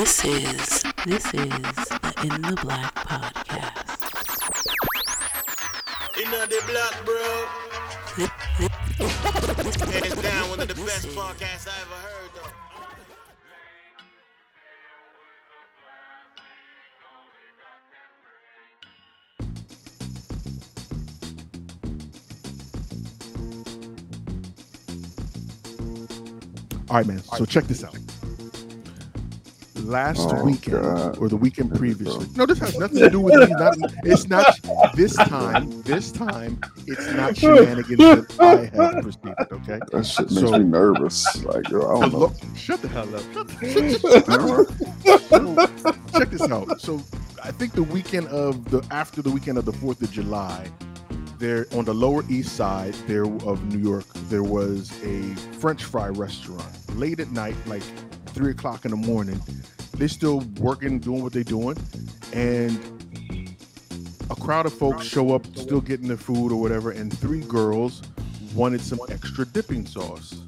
This is this is the In the Black podcast. In the black, bro. Hands down, one of the best podcasts I All right, man. So check this out. Last Oh, weekend God. or the weekend previously. No, this has nothing to do with me. Not, it's not this time. This time, it's not shenanigans that I have proceeded. Okay. That shit makes So- me nervous. Like, yo, I don't know. Look, shut the hell up. Shut the- check this out. So I think the weekend of the after the weekend of the Fourth of July, there on the Lower East Side there of New York, there was a French fry restaurant. Late at night, like three o'clock in the morning, they're still working, doing what they're doing, and a crowd of folks show up, still getting their food or whatever, and three girls wanted some extra dipping sauce.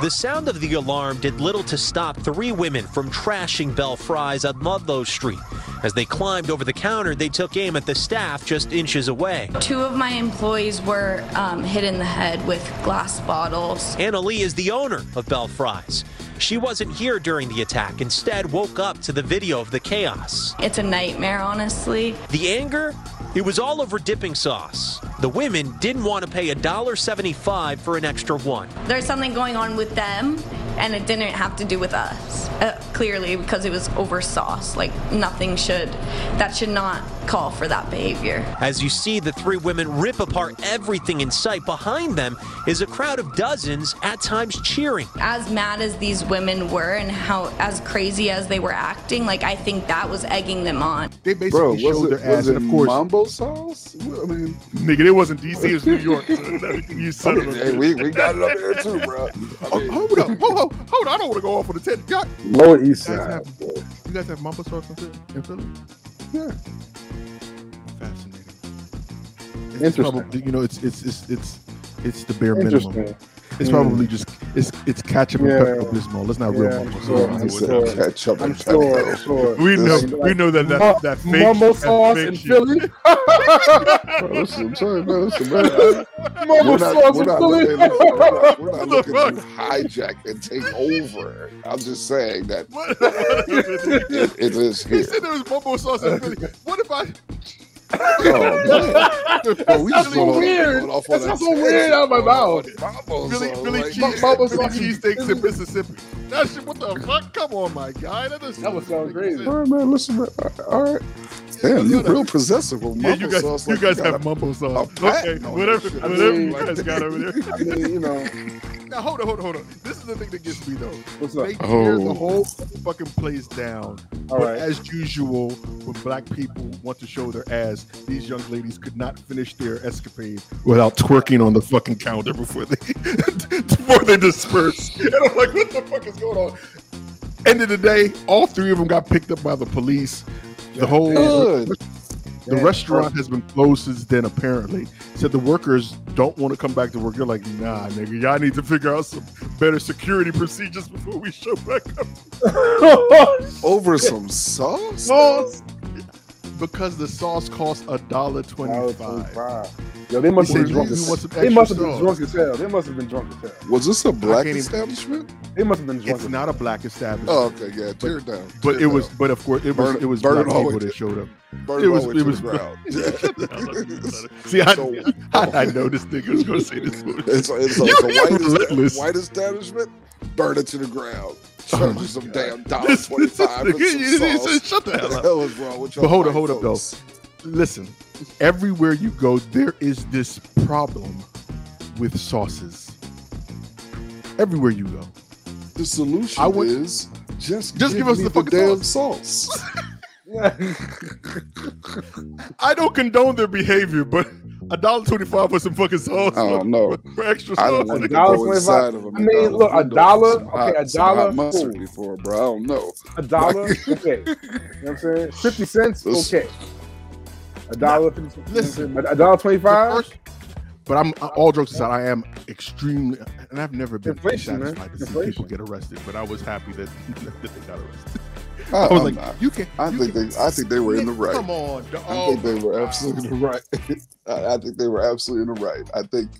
The sound of the alarm did little to stop three women from trashing Belle Fries on Ludlow Street. As they climbed over the counter, they took aim at the staff just inches away. Two of my employees were um, hit in the head with glass bottles. Anna Lee is the owner of Belle Fries. She wasn't here during the attack, instead, woke up to the video of the chaos. It's a nightmare, honestly. The anger? It was all over dipping sauce. The women didn't want to pay $1.75 for an extra one. There's something going on with them, and it didn't have to do with us. Uh, clearly, because it was over sauce. Like, nothing should, that should not call for that behavior. As you see the three women rip apart everything in sight, behind them is a crowd of dozens, at times cheering. As mad as these women were and how as crazy as they were acting, like, I think that was egging them on. They basically Bro, showed was their it, ass, was it and of course, mambo sauce? I mean, nigga, it wasn't DC, it was New York. you son of a hey, we, we got it up here too, bro. I Oh, mean, hold up, hold, hold, hold on. I don't want to go off on the ten. Y'all, Lower East you Side. you guys have mumbo sauce in Philly? In Philly? yeah. Fascinating. It's Interesting. probably, you know, it's it's it's it's it's the bare minimum. It's Mm. probably just it's it's ketchup and Yeah. Pepto Bismol. It's not real Yeah, mumbo sure. sauce. He I'm sure. ketchup I'm sure, sure. We know This- we know that that, Mu- that fake Mumbo sauce fake in. Philly. Bro, listen, I'm telling you, man, listen, man. Mumbo We're not, sauce we're in not, Philly. looking, we're not, we're not What the looking to hijack and take over. I'm just saying that What? it, it is he here. said there was mumbo sauce in Philly. What if I? Oh, man. Bro, we just so weird. going off on That that so weird out of my mouth. Philly, like, cheese, Philly cheesesteaks in Mississippi. That what the fuck? Come on, my guy. That, doesn't That would sound make crazy. All right, man. Listen, man. All right. Damn, you real possessive with Yeah, you guys, sauce. you like guys got have a- mumbo sauce. Okay, on whatever, whatever I you guys got over there. I mean, you know, Now hold on, hold on, hold on. This is the thing that gets me though. what's up? They tear the Oh. whole fucking place down. All but right. as usual, when black people want to show their ass, these young ladies could not finish their escapade without twerking on the fucking counter before they before they disperse. And I'm like, what the fuck is going on? End of the day, all three of them got picked up by the police. The whole Good. the Yeah. restaurant has been closed since then, apparently. Said the workers don't want to come back to work. They're like, nah, nigga, y'all need to figure out some better security procedures before we show back up. Oh, Over some sauce? Sauce. Because the sauce costs a dollar twenty-five. Yo, they must have been drunk as They must have been drunk as hell. They must have been drunk as hell. Was this a black can't even- establishment? They must have been drunk. It's as not a black establishment. Oh, okay, yeah. Tear it down. but Tear it was, but of course, it was, Burn it- it was burn black people the way that showed up. Burn it it was- it was- to the. See, I, So- I, I know this nigga was going to say this. bullshit. It's, it's, a, You- it's a white, white establishment. Burn it to the ground. Oh Charge my some God. damn dollar This- twenty this five for nigga, he- he some said, sauce. Shut the What hell the up. hell is wrong with y'all? But hold up, white hold up, though. Listen, everywhere you go, there is this problem with sauces. Everywhere you go. The solution I would- is just Just give us me the fucking damn sauce. I don't condone their behavior, but a dollar twenty-five for some fucking sauce. I don't know. For, for extra I sauce. don't want to A dollar go inside of a I mean, look, a dollar- for okay, a dollar, mustard cool. before, bro. I don't know. a dollar. Okay, you know what I'm saying? Fifty cents. Okay. A dollar. 50 cents, Listen. A a dollar twenty-five. But I'm all jokes aside, I am extremely, and I've never been Inflation, man. satisfied to see Inflation. people get arrested. But I was happy that, that they got arrested. I, I was I'm like, not. you can. I you think can- they. I think they were in the right. Come on, I oh, think they were absolutely in the right. I, I think they were absolutely in the right. I think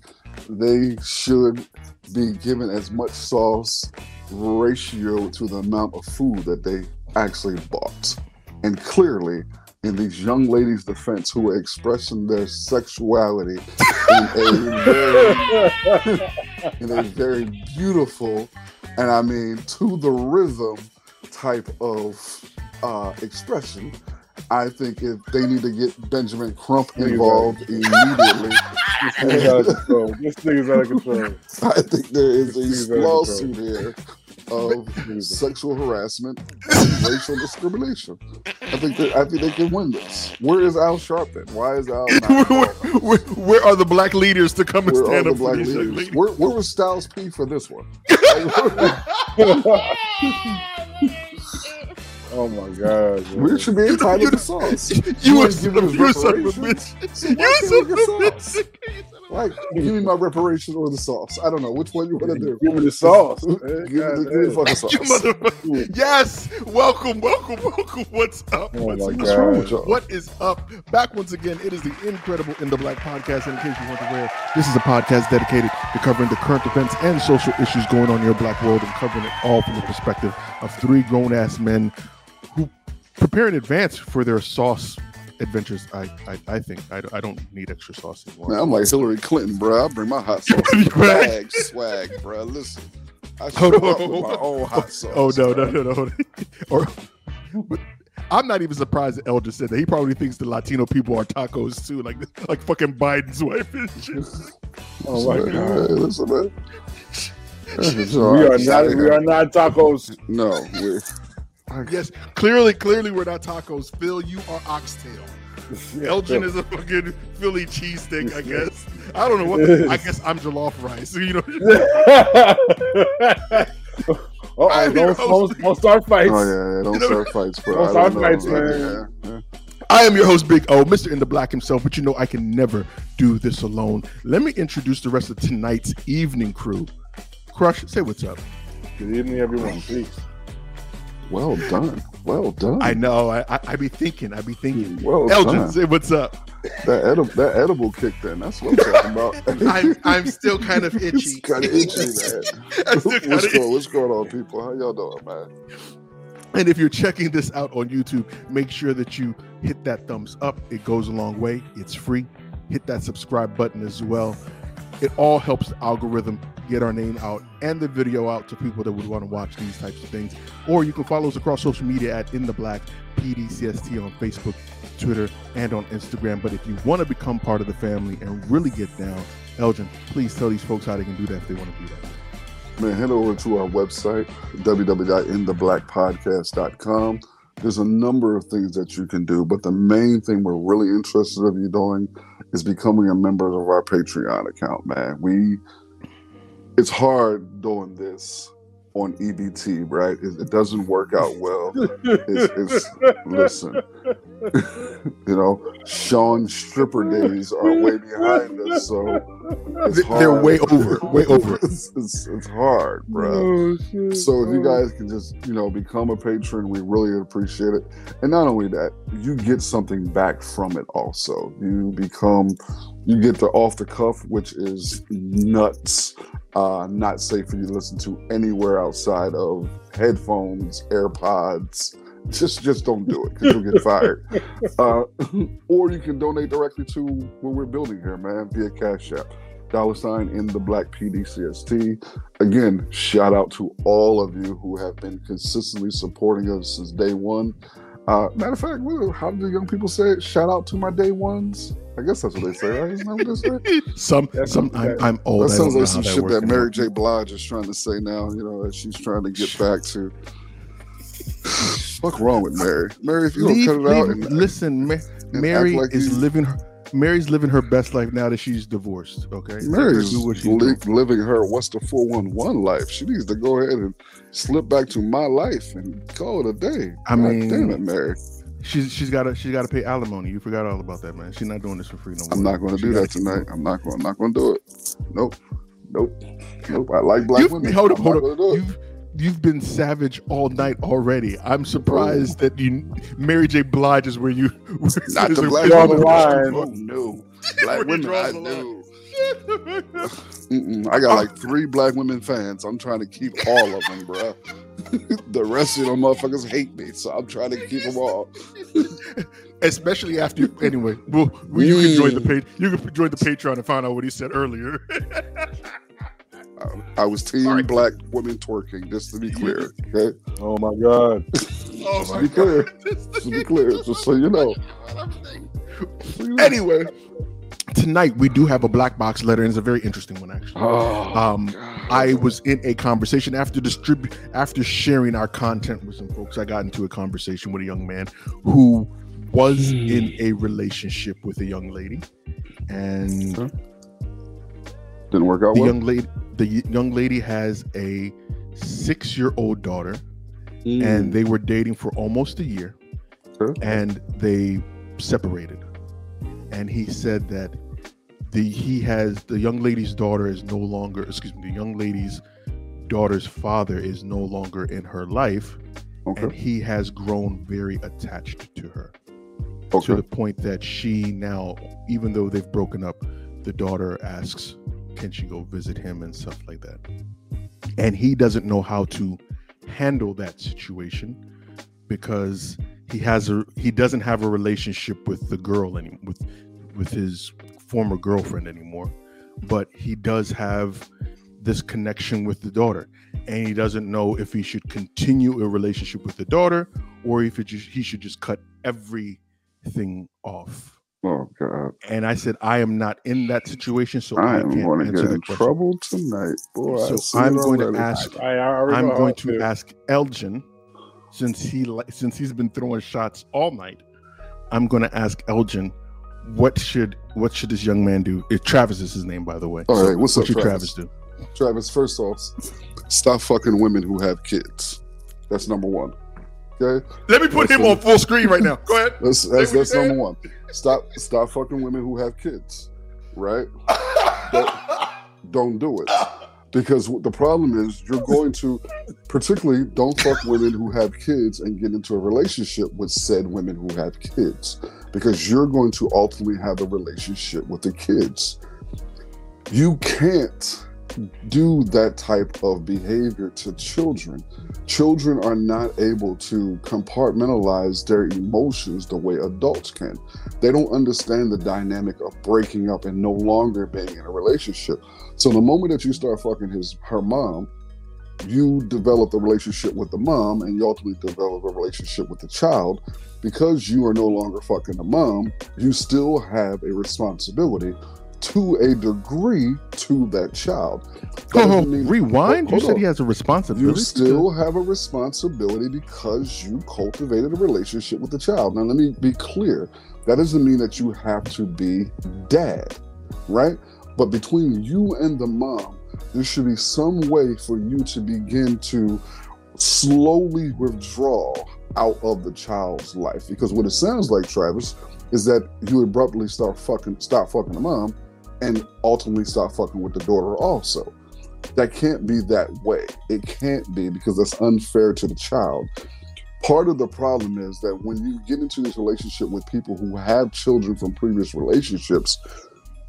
they should be given as much sauce ratio to the amount of food that they actually bought. And clearly, in these young ladies' defense who are expressing their sexuality in a very in a very beautiful and I mean to the rhythm type of uh, expression. I think if they need to get Benjamin Crump involved immediately, This nigga's out of control. Out of control. I think there is Niggas a lawsuit here of sexual harassment and racial discrimination. I think that, I think they can win this. Where is Al Sharpton? Why is Al not where, where, where are the black leaders to come and Where stand the up for black these young leaders? ladies? Where, where was Styles P for this one? Oh my god. man. We should be entitled to sauce. You, ain't a son giving of you a son of a bitch. So You why a son of a sauce? bitch. Like, give me my reparations or the sauce. I don't know which one you want to do. Give me the sauce. Give me the, give me the fucking sauce. You motherfucker. Yes. Welcome, welcome, welcome. What's up? Oh What's my up? What's wrong God. What is up? Back once again, it is the Incredible In the Black podcast. And in case you weren't aware, this is a podcast dedicated to covering the current events and social issues going on in your black world and covering it all from the perspective of three grown ass men who prepare in advance for their sauce adventures. I I, I think I, I don't need extra sauce anymore. Man, I'm like Hillary Clinton, bro. I bring my hot sauce in the Right. bag swag, bro. Listen, I Hold oh, show up on. with my own hot oh, sauce. Oh no, no, bro. no, no. or but I'm not even surprised that El just said that. He probably thinks the Latino people are tacos too, like like fucking Biden's wife and shit. Oh my Listen, man, god. Listen, man. We are not. We are not tacos. No, we're Yes, clearly, clearly we're not tacos. Phil, you are oxtail. Elgin is a fucking Philly cheesesteak, I guess. I don't know what. I guess I'm jollof rice. You know. Oh, don't, don't, don't start oh, fights. Oh yeah, yeah. Don't start fights, bro. Don't start fights, man. Yeah, I am your host, Big O, Mr. In the Black himself, but you know I can never do this alone. Let me introduce the rest of tonight's evening crew. Crush, say what's up. Good evening, everyone. Please. Well done. Well done. I know. I I, I be thinking. I be thinking. Well Elgin, done. say what's up. That edible, that edible kicked in. That's what I'm talking about. I'm I'm still kind of itchy. kind of itchy, man. I'm still kind what's, going, what's going on, people? How y'all doing, man? And if you're checking this out on YouTube, make sure that you hit that thumbs up. It goes a long way. It's free. Hit that subscribe button as well. It all helps the algorithm get our name out and the video out to people that would want to watch these types of things. Or you can follow us across social media at In the Black PDCST on Facebook, Twitter, and on Instagram. But if you want to become part of the family and really get down, Elgin, please tell these folks how they can do that if they want to do that. Man, head over to our website, www.intheblackpodcast.com. There's a number of things that you can do, but the main thing we're really interested in you doing is becoming a member of our Patreon account, man. We it's hard doing this on EBT, right? It, it doesn't work out well. It's, it's listen, you know, Sean stripper days are way behind us, so They're way over, way over. it's, it's, it's hard, bro. Oh. So if you guys can just, you know, become a patron, we really appreciate it. And not only that, you get something back from it also. You become you get the off the cuff, which is nuts. Uh not safe for you to listen to anywhere outside of headphones, AirPods. Just just don't do it because you'll get fired. Uh, or you can donate directly to what we're building here, man, via Cash App. Dollar sign in the black PDCST. Again, shout out to all of you who have been consistently supporting us since day one. Uh, matter of fact, how do the young people say it? Shout out to my day ones. I guess that's what they say, right? Isn't that what they say? Some, That's some. I'm, I'm old. that sounds like some shit that Mary. J. Blige is trying to say now. You know that she's trying to get back to. Fuck wrong with Mary? Mary, if you don't cut it out and listen, Ma- act Mary like is you- living her. Mary's living her best life now that she's divorced. Okay, Mary's do what she's li- living her what's the 411 life. She needs to go ahead and slip back to my life and call it a day. I God mean- damn it, Mary. She's she's got to she's got to pay alimony. You forgot all about that, man. She's not doing this for free no more. I'm not going to do that tonight. I'm not going. I'm not going to do it. Nope. Nope. Nope. I like black You've, women. hold up, I'm hold up. Gonna do it. You've been savage all night already. I'm surprised that you Mary J. Blige is where you Not the black Draw the women. line. Oh, no. Black women, I. Mm-mm. I got like three black women fans. I'm trying to keep all of them, bro. the rest of them motherfuckers hate me, so I'm trying to keep them all. Especially after anyway, well, well, you can join the Mm. page. You can join the Patreon and find out what he said earlier. I, I was team All right. black women twerking, just to be clear. Okay, Oh my god. oh just to be clear, just to be clear, just so you know. So you know. Anyway, tonight we do have a black box letter, and it's a very interesting one actually. Oh, Um, God. I was in a conversation after distribute after sharing our content with some folks. I got into a conversation with a young man who was in a relationship with a young lady, and didn't work out the well. young lady the young lady has a six year old daughter, Mm. and they were dating for almost a year, Okay. and they separated. And he said that the he has the young lady's daughter is no longer excuse me the young lady's daughter's father is no longer in her life and he has grown very attached to her to the point that she now even though they've broken up the daughter asks can she go visit him and stuff like that? And he doesn't know how to handle that situation because he has a he doesn't have a relationship with the girl any with with his former girlfriend anymore but he does have this connection with the daughter. And he doesn't know if he should continue a relationship with the daughter or if just, he should just cut everything off oh god, and i said i am not in that situation so I i, am can't going to answer get that in question trouble tonight, boy. I so see i'm it going to ask I, I already I'm going to feel. ask Elgin, since he since he's been throwing shots all night. I'm going to ask Elgin, what should what should this young man do? If Travis is his name, by the way. All right, what's what up, should Travis? Travis do? Travis, first off, stop fucking women who have kids. That's number one. Okay, Let me put him on full screen right now. Go ahead. that's that's, that's number one. Stop stop fucking women who have kids. Right? Don't, don't do it. Because the problem is, you're going to, particularly, don't fuck women who have kids and get into a relationship with said women who have kids, because you're going to ultimately have a relationship with the kids. You can't do that type of behavior to children. Children are not able to compartmentalize their emotions the way adults can. They don't understand the dynamic of breaking up and no longer being in a relationship. So the moment that you start fucking his her mom, you develop a relationship with the mom and you ultimately develop a relationship with the child. Because you are no longer fucking the mom, you still have a responsibility to a degree to that child. Oh, mean- rewind. Hold you said on. he has a responsibility. you still have a responsibility because you cultivated a relationship with the child. Now, let me be clear. That doesn't mean that you have to be dad, right? But between you and the mom, there should be some way for you to begin to slowly withdraw out of the child's life. Because what it sounds like, Travis, is that you abruptly start fucking stop fucking the mom and ultimately stop fucking with the daughter also that can't be that way. It can't be because that's unfair to the child. Part of the problem is that when you get into this relationship with people who have children from previous relationships,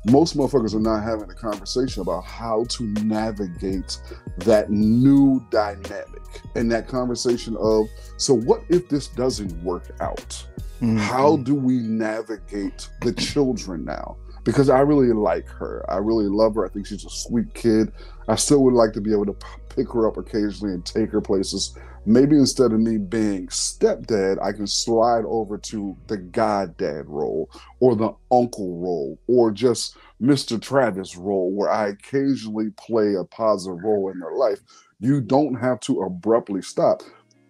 most motherfuckers are not having a conversation about how to navigate that new dynamic and that conversation of so what if this doesn't work out? Mhm. how do we navigate the children now? Because I really like her. I really love her. I think she's a sweet kid. I still would like to be able to pick her up occasionally and take her places. Maybe instead of me being stepdad, I can slide over to the goddad role or the uncle role or just Mr. Travis role where I occasionally play a positive role in their life. You don't have to abruptly stop.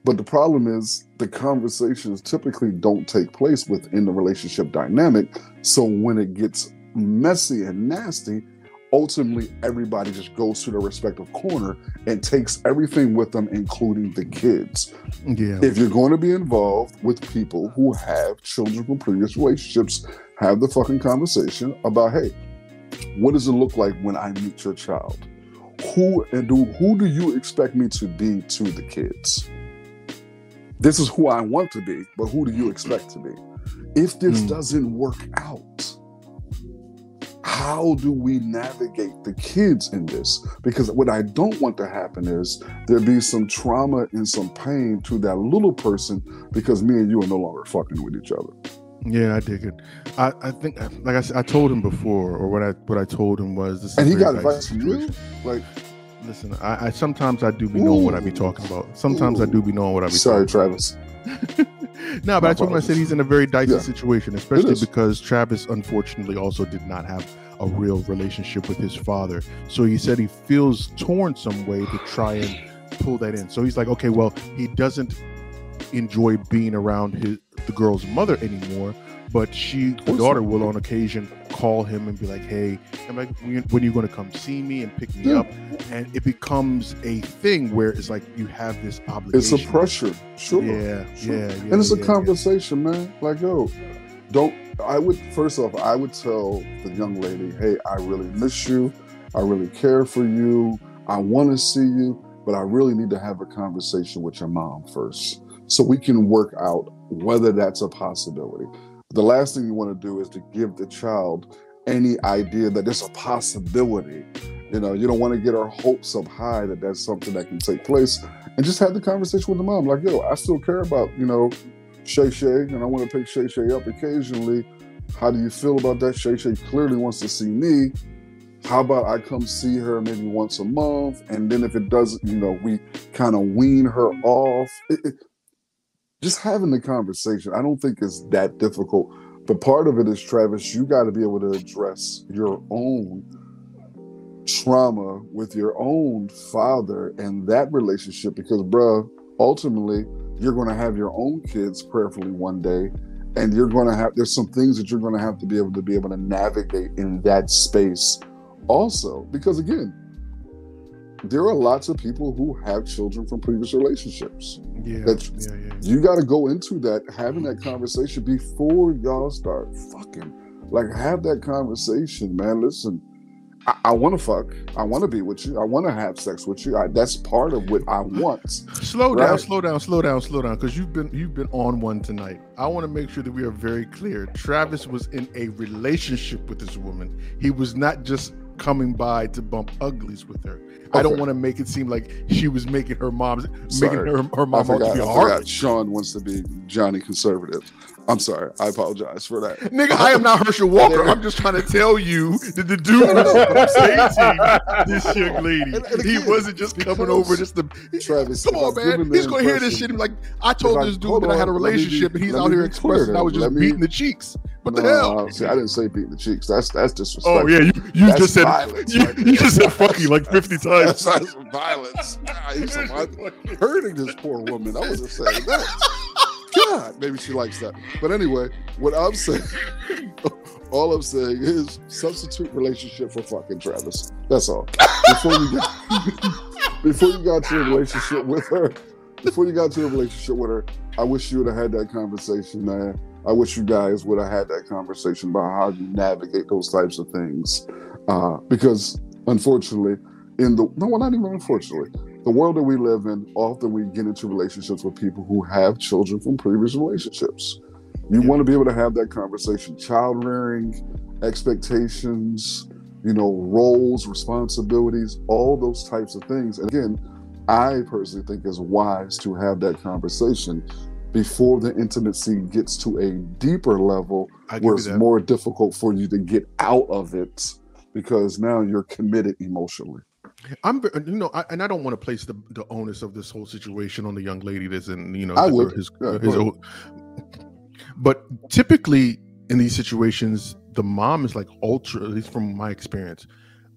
But the problem is the conversations typically don't take place within the relationship dynamic. So when it gets messy and nasty, ultimately everybody just goes to their respective corner and takes everything with them, including the kids. Yeah. If you're going to be involved with people who have children from previous relationships, have the fucking conversation about, hey, what does it look like when I meet your child? Who and do who do you expect me to be to the kids? This is who I want to be, but who do you expect to be? If this Hmm. doesn't work out, how do we navigate the kids in this? Because what I don't want to happen is there be some trauma and some pain to that little person because me and you are no longer fucking with each other. Yeah, I dig it. I, I think, like I said, I told him before, or what I what I told him was this. is And he got advice from you? Like, Listen, I, I sometimes I do be knowing what I be talking about. Sometimes I do be knowing what I be. sorry, Travis. no, but I told him I said he's in a very dicey Yeah. situation, especially because Travis unfortunately also did not have a real relationship with his father. So he said he feels torn some way to try and pull that in. So he's like, okay, well, he doesn't enjoy being around his the girl's mother anymore, but she, the daughter, will on occasion call him and be like, hey, I'm like, when when are you going to come see me and pick me Yeah. up? Hmm. And it becomes a thing where it's like you have this obligation. It's a pressure. Sure. Yeah, Sure. yeah, yeah. and it's a yeah, yeah. conversation, man. Like, yo, don't. I would first off, I would tell the young lady, hey, I really miss you. I really care for you. I want to see you, but I really need to have a conversation with your mom first, so we can work out whether that's a possibility. The last thing you want to do is to give the child any idea that there's a possibility. You know, you don't want to get our hopes up high that that's something that can take place, and just have the conversation with the mom. Like, yo, I still care about you know Shay Shay, and I want to pick Shay Shay up occasionally. How do you feel about that? Shay Shay clearly wants to see me. How about I come see her maybe once a month, and then if it doesn't, you know, we kind of wean her off. It- it- just having the conversation, I don't think it's that difficult. But part of it is, Travis, you got to be able to address your own trauma with your own father and that relationship because, bruh, ultimately, you're going to have your own kids prayerfully one day and you're going to have there's some things that you're going to have to be able to be able to navigate in that space also because again there are lots of people who have children from previous relationships. Yeah, That's- yeah, yeah. you got to go into that having that mm-hmm. conversation before y'all start fucking. Like have that conversation man. Listen i, I want to fuck. I want to be with you. I want to have sex with you. I, that's part of what i want. Slow down, slow down, slow down, slow down, because you've been you've been on one tonight. I want to make sure that we are very clear. Travis was in a relationship with this woman. He was not just coming by to bump uglies with her. I don't want to make it seem like she was making her mom's making Sorry. her her I mom to forgot, be I forgot. Sean wants to be Johnny conservative. I'm sorry. I apologize for that. Nigga, I am not Herschel Walker. I'm just trying to tell you that the dude was dating this young lady. And- and he wasn't just coming over just to Travis, Come on, man. He's gonna hear this shit. impression- and be like, I told this dude that I had a on, let me relationship, and he's out here expressing I was just me- beating the cheeks. What the No, hell? See, I didn't say beating the cheeks. That's that's disrespectful. Oh yeah, you, you That's just said violence you, right you just said fucking like fifty times. that's some violence. Some- hurting this poor woman. I wasn't saying that. God, maybe she likes that. But anyway, what I'm saying, all I'm saying is substitute relationship for fucking Travis. That's all. Before you got, before you got to a relationship with her, before you got to a relationship with her, I wish you would have had that conversation, man. I wish you guys would have had that conversation about how you navigate those types of things. Uh, because unfortunately, in the no, well, not even unfortunately, the world that we live in, often we get into relationships with people who have children from previous relationships. You Yeah. want to be able to have that conversation. Child rearing, expectations, you know, roles, responsibilities, all those types of things. And again, I personally think it's wise to have that conversation before the intimacy gets to a deeper level where it's more difficult for you to get out of it because now you're committed emotionally. I'm, you know, I, and I don't want to place the, the onus of this whole situation on the young lady that's in, you know, I his- would. his, Yeah, his old- but typically in these situations, the mom is like ultra, at least from my experience,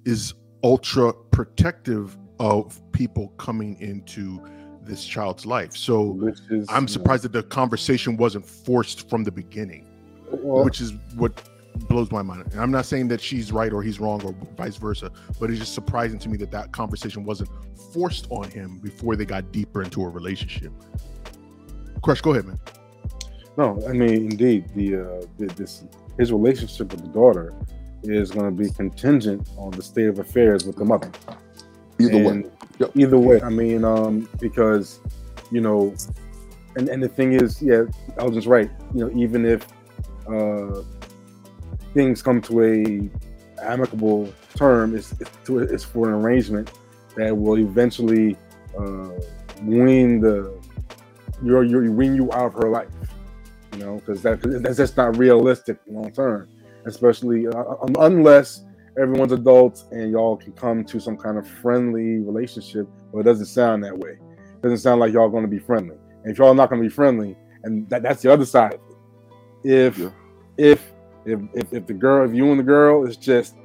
is ultra protective of people coming into this child's life. So is, I'm surprised that the conversation wasn't forced from the beginning, well, which is what blows my mind. And I'm not saying that she's right or he's wrong or vice versa, but it's just surprising to me that that conversation wasn't forced on him before they got deeper into a relationship. Crush, go ahead, man. No, I mean, indeed, the uh, the- this his relationship with the daughter is going to be contingent on the state of affairs with the mother. Either way. Yep. Either way, I mean, um, because you know, and and the thing is, yeah, Elgin's right. You know, even if uh, things come to a amicable term, to, it's for an arrangement that will eventually uh, wean the your your wean you out of her life. You know, because that that's just not realistic long term, especially uh, unless everyone's adults and y'all can come to some kind of friendly relationship. But it doesn't sound that way. It doesn't sound like y'all going to be friendly. And if y'all not going to be friendly, and that, that's the other side. If Yeah. if if if if the girl, if you and the girl it's just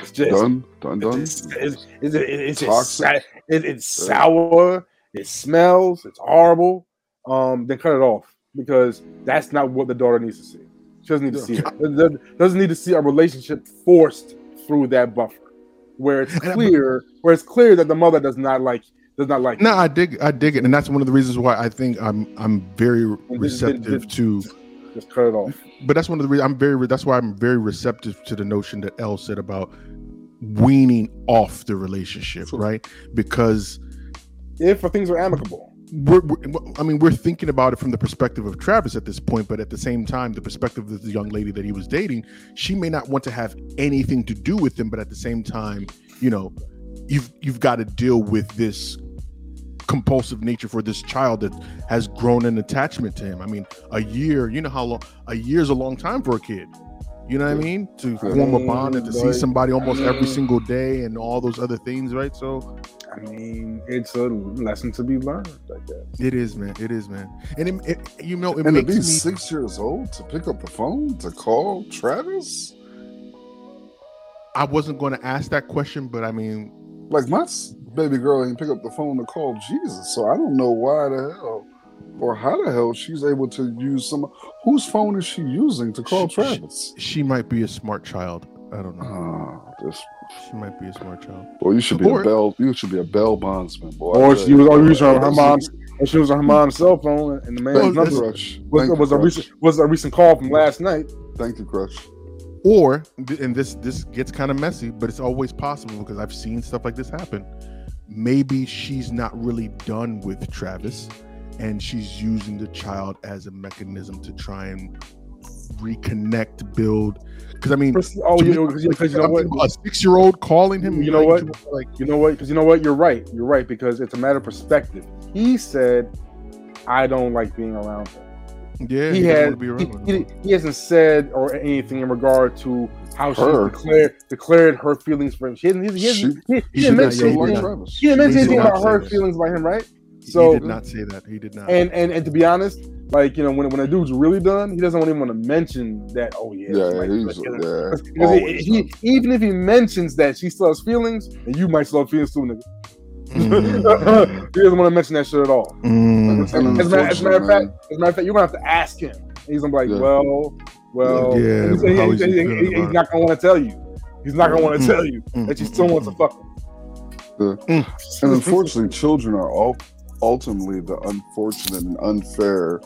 it's just Done, done, done. it's, it's, it's, it's, just it, it's sour. It smells. It's horrible. Um, then cut it off because that's not what the daughter needs to see. She doesn't need to see it. Doesn't- need to see a relationship forced through that buffer, where it's clear, where it's clear that the mother does not like does not like. No, I dig, I dig it, and that's one of the reasons why I think I'm, I'm very receptive to. Just cut it off. But that's one of the reasons I'm very. That's why I'm very receptive to the notion that El said about weaning off the relationship, right? Because If things are amicable, we're, we're, I mean, we're thinking about it from the perspective of Travis at this point, but at the same time, the perspective of the young lady that he was dating, she may not want to have anything to do with him, but at the same time, you know, you've you've got to deal with this compulsive nature for this child that has grown an attachment to him. I mean, a year, you know how long a year is a long time for a kid. You know what I mean? To form a bond and to see somebody almost every mm. single day and all those other things, right? So I mean, it's a lesson to be learned. I guess. it is, man. It is, man. And it, it you know, it And to be me six years old to pick up the phone to call Travis, I wasn't going to ask that question, but I mean, like my s- baby girl ain't pick up the phone to call Jesus, so I don't know why the hell or how the hell she's able to use some. Whose phone is she using to call She- Travis? she might be a smart child. I don't know. Ah, this She might be a smart child. Well, you should be Or- a bell. You should be a bell bondsman, boy. Or she was or using her, her mom's, or she was on her mom's cell phone, and the man's number Crush. was, Thank you, was a Crush. recent was a recent call from last night. Thank you, Crush. Or and this this gets kind of messy, but it's always possible because I've seen stuff like this happen. Maybe she's not really done with Travis, and she's using the child as a mechanism to try and reconnect, build. Because I mean, Oh, you know, because you, 'cause you know what? a six-year-old calling him. You know like, what? Like, You know what? Because you know what? You're right. You're right because it's a matter of perspective. He said, "I don't like being around her." yeah, he be around he, he, he hasn't said or anything in regard to how she Her. declared declared her feelings for him. She hasn't. He, hasn't, he, didn't mention like anything. that. Didn't mention anything about her that. feelings about him, right? So he did not say that. He did not. and and and to be honest, like you know, when when a dude's really done, he doesn't even want to mention that. Oh yeah, Yeah, she might- he's like, yeah. because he- he- even if he mentions that she still has feelings, and you might still have feelings too, nigga. Mm. he doesn't want to mention that shit at all. Mm. As a, matter, as a matter of fact, as a matter of fact, you're gonna have to ask him. And he's gonna be like, Yeah. well, well, Yeah, and he's, how he- he he- he- he's not gonna want to tell you. He's not gonna want to Mm. tell you Mm, that she mm, still mm, wants to mm. fuck him. And unfortunately, children are all ultimately the unfortunate and unfair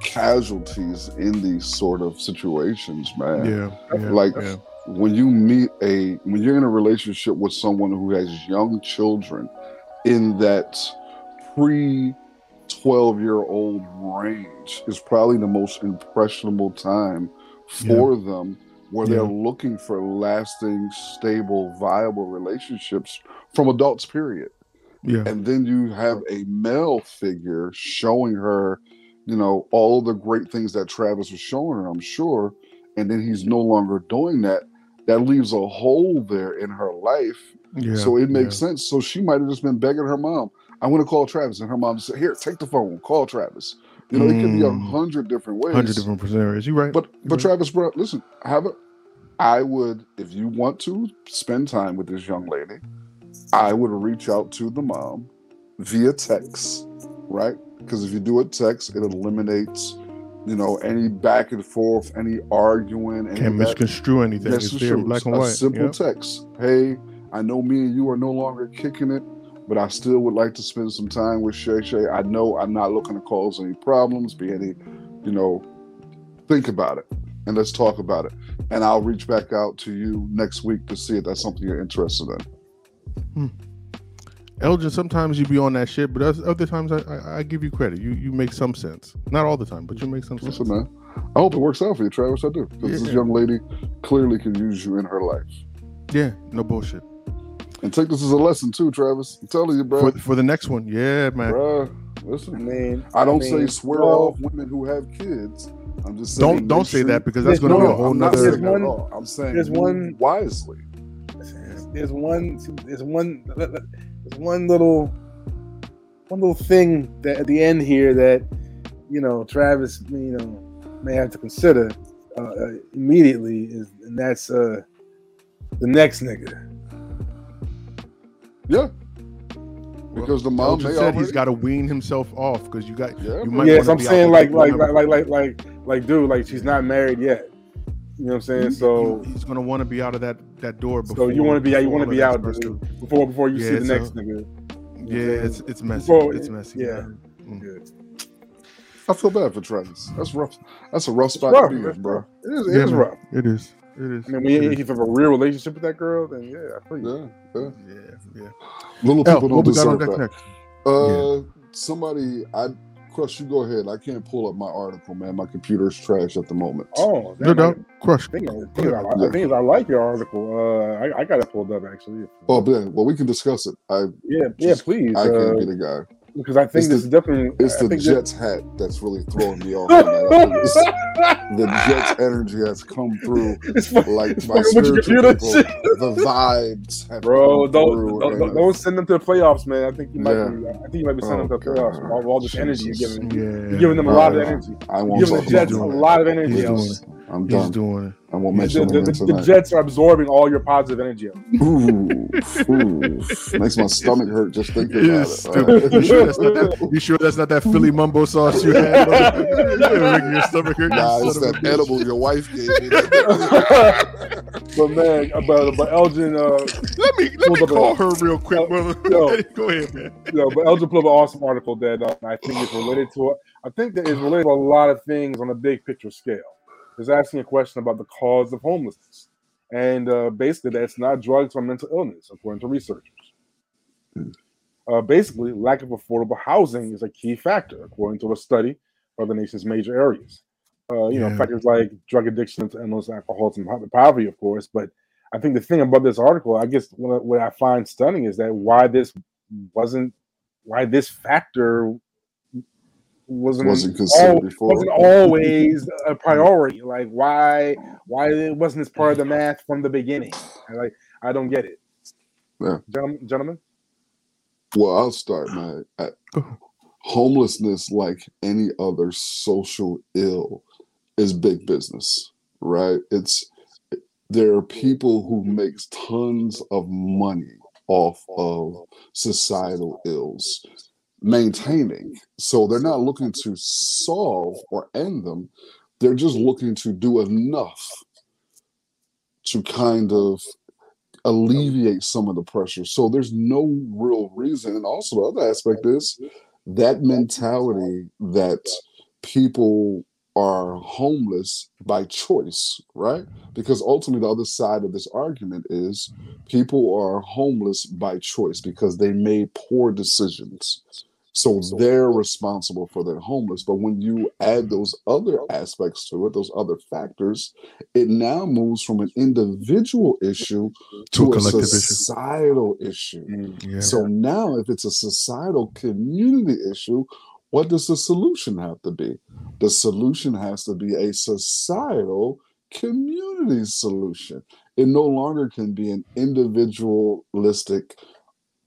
casualties in these sort of situations, man. Yeah, yeah, Like, yeah. When you meet a when you're in a relationship with someone who has young children in that pre 12 year old range is probably the most impressionable time for them where they're looking for lasting, stable, viable relationships from adults, period yeah. and then you have a male figure showing her, you know, all the great things that Travis was showing her, I'm sure, and then he's no longer doing that. That leaves a hole there in her life. yeah, so it makes yeah. sense. So she might have just been begging her mom, I want to call Travis. And her mom said, Here, take the phone, call Travis. You know, it could be a Mm. hundred different ways. hundred different scenarios. You right? But but Right. Travis, bro, listen, have a I would, if you want to spend time with this young lady, I would reach out to the mom via text, right? Because if you do it text, it eliminates you know, any back and forth, any arguing, any Can't misconstrue anything. It's there black and white. a simple Yep. text. Hey, I know me and you are no longer kicking it, but I still would like to spend some time with Shay Shay. I know I'm not looking to cause any problems, be any, you know, think about it and let's talk about it. And I'll reach back out to you next week to see if that's something you're interested in. Hmm. Elgin, sometimes you be on that shit, but other times I, I, I give you credit. You you make some sense. Not all the time, but you make some sense. Listen, man. I hope it works out for you, Travis. I do. 'Cause This Yeah. young lady clearly can use you in her life. Yeah, no bullshit. And take this as a lesson too, Travis. I'm telling you, bro. For, for the next one, yeah, man. Bruh, I listen. mean, I don't mean, say swear well, off women who have kids. I'm just saying. Don't don't say sure- that because that's going to be a whole I'm nother. saying that There's at one- I'm saying there's one- wisely. there's one there's one there's one little one little thing that at the end here that you know Travis you know may have to consider uh, uh, immediately is and that's uh the next nigga Yeah. Because the mom Elgin may said already. he's got to wean himself off because you got. Yeah, you might yes I'm be saying like like, like like like like like dude like she's not married yet you know what I'm saying so he's going to want to be out of that that door. so you want to be out. you want to be out dude, before before you Yeah, see the so- next nigga You Yeah, it's it's messy. Before- it's messy. yeah. Mm. I feel bad for Travis. That's rough. That's a rough spot rough, to be in, bro. rough. It is, it Yeah, is man. rough. It is. It is. I mean, It when is. you have a real relationship with that girl, then yeah, I feel you. Yeah, yeah. Yeah, yeah. Little El, people don't what we got on deserve that. next? Uh, somebody, I crush. You go ahead. I can't pull up my article, man. My computer's trash at the moment. Oh, No that doubt. Crush. I think, I, think I, I think I like your article. Uh, I, I got it pulled up actually. Oh, Ben. Well, we can discuss it. I Yeah, yeah, please. I can't uh, be the guy. Because I think It's this the- is definitely. It's I the Jets hat that's really throwing me off. man. I think it's- the Jets energy has come through. It's Like my fucking with your spiritual people, the vibes have Bro, don't, don't, don't, don't send them to the playoffs, man. I think you might. Yeah. Be, I think you might be sending Oh, them to the oh, playoffs. All, all this energy you're giving, Yeah. you're giving them a lot of energy. I You're won't giving the Jets a lot of energy. He's yo. doing it. I'm He's done. doing it. I won't The, mention the, them the, the Jets are absorbing all your positive energy. Ooh, ooh, makes my stomach hurt just thinking It about it. stupid. You sure that's not that? You sure that's not that Philly mumbo sauce you had? You're making your stomach hurt. you Nah, it's that bitch. edible your wife gave me. but man, but, but Elgin, uh, Let me let me call uh, her real quick, brother. yo. Go ahead, man. you know, but Elgin put up an awesome article that uh, I think is related to. I think that is related to a lot of things on a big picture scale. It's asking a question about the cause of homelessness, and uh, basically that's not drugs or mental illness, according to researchers. Uh, basically, lack of affordable housing is a key factor, according to a study of the nation's major areas. Uh, you know, factors like drug addiction, endless alcoholism, and poverty, of course. But I think the thing about this article, I guess, what, what I find stunning is that why this wasn't, why this factor wasn't Wasn't considered al- before. wasn't always a priority. Like why, why it wasn't this part of the math from the beginning? I like, I don't get it. Yeah. Gentlemen, gentlemen. Well, I'll start, my homelessness, like any other social ill, is big business, right? It's there are people who makes tons of money off of societal ills maintaining. So they're not looking to solve or end them. They're just looking to do enough to kind of alleviate some of the pressure. So there's no real reason. And also the other aspect is that mentality that people are homeless by choice, right? Because ultimately the other side of this argument is people are homeless by choice because they made poor decisions. So they're responsible for their homeless. But when you add those other aspects to it, those other factors, it now moves from an individual issue To a to a collective issue. societal issue. Mm, yeah. So now, if it's a societal community issue, what does the solution have to be? The solution has to be a societal community solution. It no longer can be an individualistic,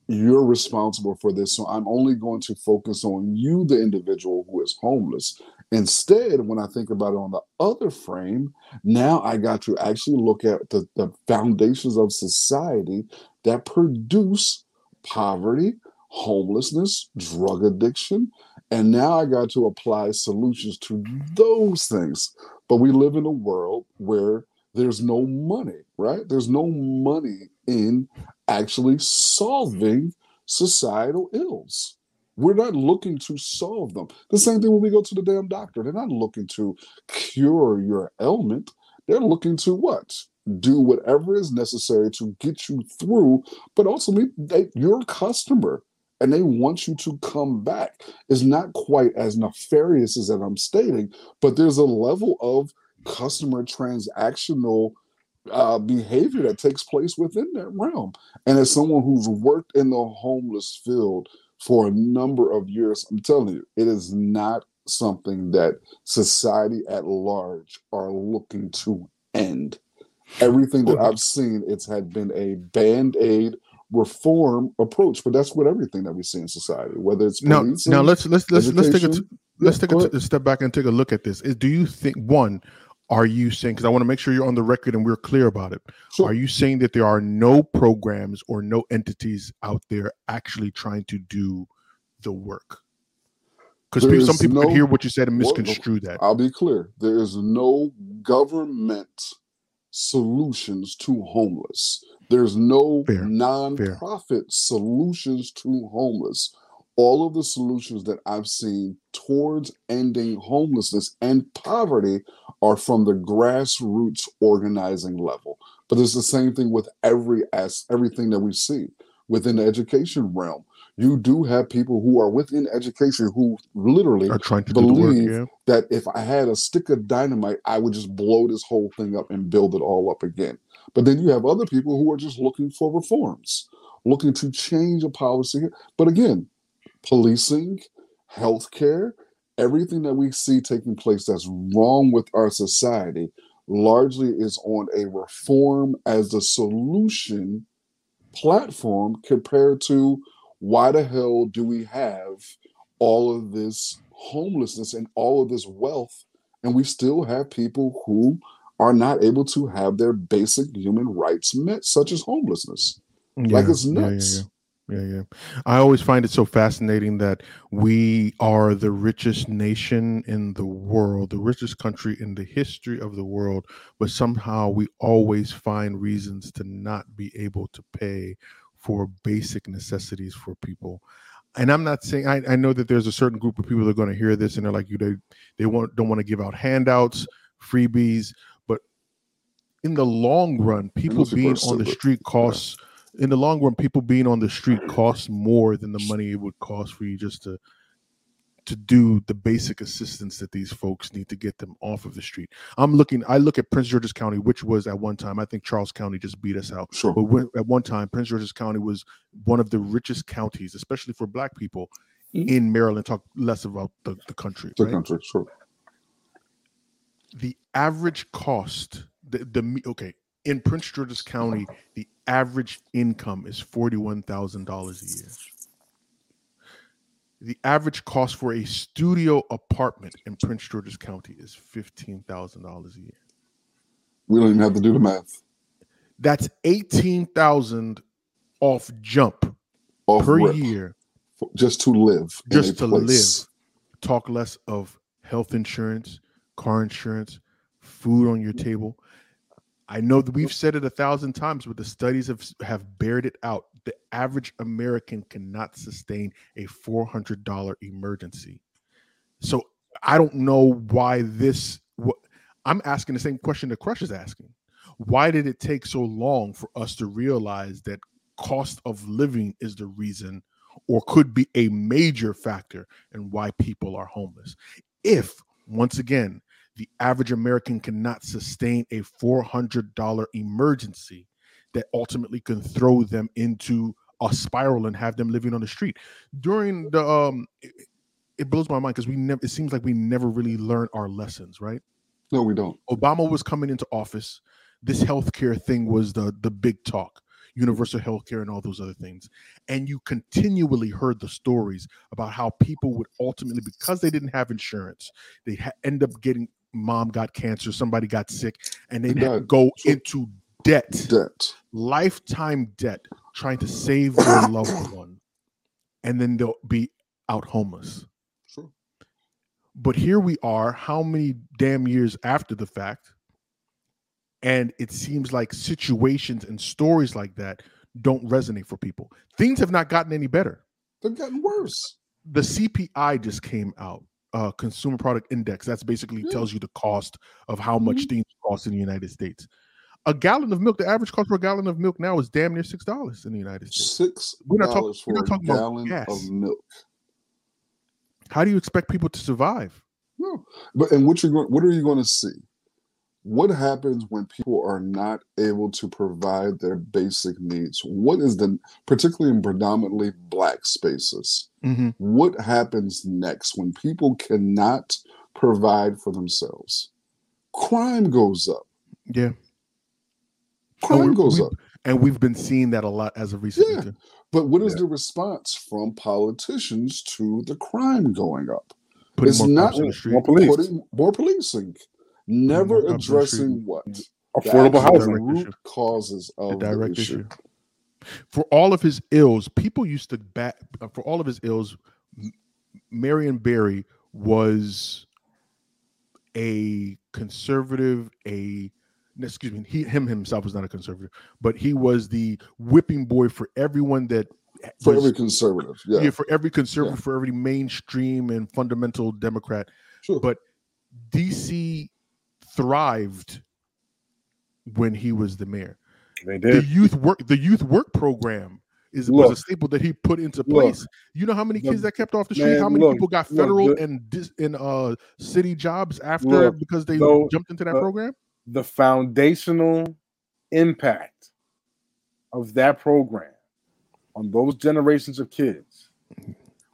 you're responsible for this. So I'm only going to focus on you, the individual who is homeless. Instead, when I think about it on the other frame, now I got to actually look at the, the foundations of society that produce poverty, homelessness, drug addiction, And now I got to apply solutions to those things. But we live in a world where there's no money, right? There's no money in actually solving societal ills. We're not looking to solve them. The same thing when we go to the damn doctor. They're not looking to cure your ailment. They're looking to what? Do whatever is necessary to get you through, but ultimately, they, you're a customer and they want you to come back. It's not quite as nefarious as that I'm stating, but there's a level of customer transactional uh, behavior that takes place within that realm. And as someone who's worked in the homeless field for a number of years, I'm telling you, it is not something that society at large are looking to end. Everything that I've seen, it's had been a band aid reform approach, but that's what everything that we see in society, whether it's now now let's let's let's let's take a let's Yeah, take go a, step back and take a look at this. Is, do you think one? Are you saying because I want to make sure you're on the record and we're clear about it? Sure. Are you saying that there are no programs or no entities out there actually trying to do the work? Because some people no- could hear what you said and misconstrue that. I'll be clear. There is no government solutions to homeless. There's no Fair, nonprofit solutions to homeless. All of the solutions that I've seen towards ending homelessness and poverty are from the grassroots organizing level. But it's the same thing with every as everything that we see within the education realm. You do have people who are within education who literally Are trying to the work. believe Yeah. that if I had a stick of dynamite, I would just blow this whole thing up and build it all up again. But then you have other people who are just looking for reforms, looking to change a policy. But again, policing, healthcare, everything that we see taking place that's wrong with our society largely is on a reform as a solution platform compared to why the hell do we have all of this homelessness and all of this wealth? And we still have people who are not able to have their basic human rights met such as homelessness. Like Yeah, it's yeah, yeah, nuts yeah. Yeah. I always find it so fascinating that we are the richest nation in the world, the richest country in the history of the world, but somehow we always find reasons to not be able to pay for basic necessities for people. And I'm not saying I, I know that there's a certain group of people that are going to hear this and they're like you they they want don't want to give out handouts, freebies, but in the long run, people being on the street costs in the long run, people being on the street costs more than the money it would cost for you just to to do the basic assistance that these folks need to get them off of the street. I'm looking. I look at Prince George's County, which was at one time. I think Charles County just beat us out, sure but when, at one time, Prince George's County was one of the richest counties, especially for Black people Mhm. in Maryland. Talk less about the, the country. the right? country sure the average cost the, the okay in prince george's county the average income is $41000 a year. The average cost for a studio apartment in prince george's county is $15000 a year. We don't even have to do the math. That's 18000 off jump off per rip, year. For- just to live just to place. live. Talk less of health insurance car insurance food on your table i know that we've said it a thousand times but the studies have have bared it out. The average american cannot sustain a $400 emergency. So i don't know why this what i'm asking the same question that crush is asking. Why did it take so long for us to realize that cost of living is the reason or could be a major factor in why people are homeless. If, once again, the average American cannot sustain a $400 emergency that ultimately can throw them into a spiral and have them living on the street. During the, um, it, it blows my mind because we never, it seems like we never really learn our lessons, right? no we don't Obama was coming into office. This healthcare thing was the the big talk, universal healthcare and all those other things. And you continually heard the stories about how people would ultimately, because they didn't have insurance, they ha- end up getting mom got cancer, somebody got sick, and they'd go into debt, debt lifetime debt, trying to save their loved one, and then they'll be out homeless. sure But here we are, how many damn years after the fact? And it seems like situations and stories like that don't resonate for people. Things have not gotten any better. They've gotten worse. The CPI just came out, uh, Consumer Product Index. That's basically Yeah. tells you the cost of how much Mhm. things cost in the United States. A gallon of milk, the average cost for a gallon of milk now is damn near six dollars in the United States. Six We're not talking- dollars we're for a about gallon gas. of milk. How do you expect people to survive? No, but and what you're going, what are you going to see? What happens when people are not able to provide their basic needs? What is the particularly in predominantly black spaces? Mm-hmm. What happens next when people cannot provide for themselves? Crime goes up. Yeah. Crime goes up. And we've been seeing that a lot as of recently. Yeah. But what is Yeah. the response from politicians to the crime going up? Putting It's not cops in the street. More police. Putting more policing, never more cops in the street. addressing what Affordable housing. Direct root issue. causes of the, direct issue. issue. For all of his ills, people used to bat uh, for all of his ills. Marion Barry was a conservative, a excuse me, he him himself was not a conservative, but he was the whipping boy for everyone that For was- every conservative, yeah, yeah, for every conservative, for every mainstream and fundamental Democrat. sure. But DC thrived when he was the mayor They did. the youth work the youth work program is was a staple that he put into Look. place. You know how many The- kids that kept off the street? man, how many look, people got look, federal the- and dis, and uh city jobs after Look, because they so, jumped into that uh, program? the foundational impact of that program on those generations of kids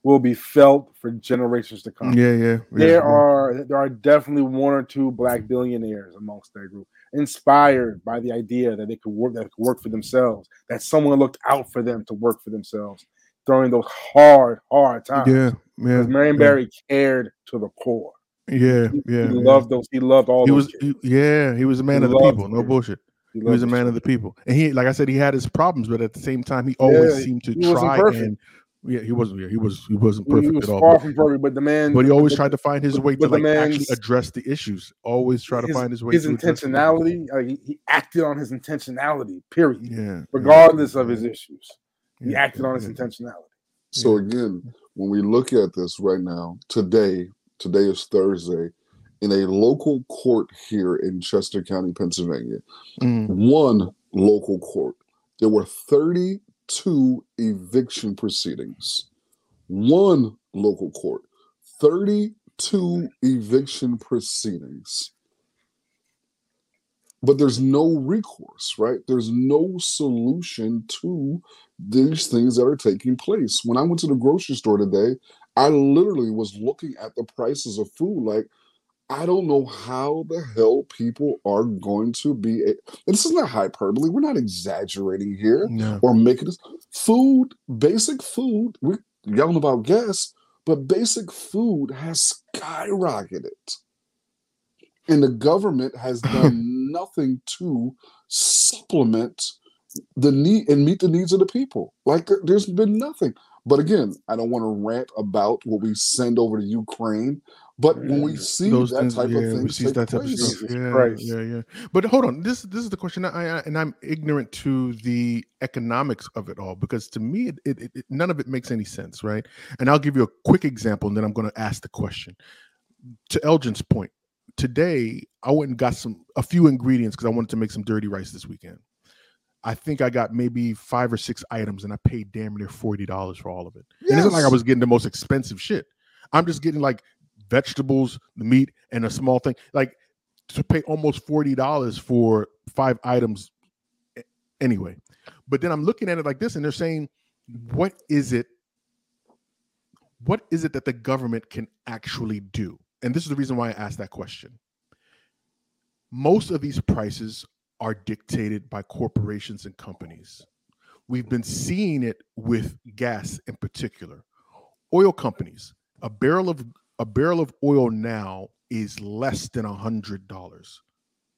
will be felt for generations to come. Yeah, yeah. There are there are definitely one or two black billionaires amongst that group, inspired by the idea that they could work that could work for themselves, that someone looked out for them to work for themselves during those hard, hard times. yeah, yeah. Because Marion yeah. Barry cared to the core. Yeah, He, yeah. he yeah. loved those. He loved all He those. was, he- yeah, he was a man He of the people. No bullshit. He He was a man of the people, and he, like I said, he had his problems, but at the same time, he always Yeah, seemed to try and yeah, he wasn't. Yeah, he was. He wasn't He- perfect he was at all. far but- from perfect, but the man. but he always but- tried to find his way to like actually address the issues. Always try to his, find his way. his to address intentionality. Like he, he acted on his intentionality. Period. Yeah, yeah, Regardless of his issues, he yeah, acted on his yeah. intentionality. So again, when we look at this right now, today, today is Thursday, in a local court here in Chester County, Pennsylvania, Mm, one local court, there were 32 eviction proceedings. One local court, 32 eviction proceedings. But there's no recourse, right? There's no solution to these things that are taking place. When I went to the grocery store today, I literally was looking at the prices of food like, I don't know how the hell people are going to be. a- This is not hyperbole. We're not exaggerating here no. or making this food, basic food. We're yelling about gas, but basic food has skyrocketed. And the government has done nothing to supplement the need and meet the needs of the people. Like there- there's been nothing. But again, I don't want to rant about what we send over to Ukraine. But when we see Those that things, type yeah, of we see that type of place, stuff. Jesus Yeah, Christ. yeah, yeah. But hold on, this this is the question. I, I and I'm ignorant to the economics of it all because to me, it, it, it none of it makes any sense, right? And I'll give you a quick example, and then I'm going to ask the question. To Elgin's point, today I went and got some a few ingredients because I wanted to make some dirty rice this weekend. I think I got maybe five or six items, and I paid damn near forty dollars for all of it. And it's not like I was getting the most expensive shit. I'm just getting like vegetables, the meat, and a small thing. Like to pay almost forty dollars for five items anyway. But then I'm looking at it like this, and they're saying, what is it? What is it that the government can actually do? And this is the reason why I asked that question. Most of these prices are dictated by corporations and companies. We've been seeing it with gas in particular. Oil companies, a barrel of a barrel of oil now is less than a hundred dollars.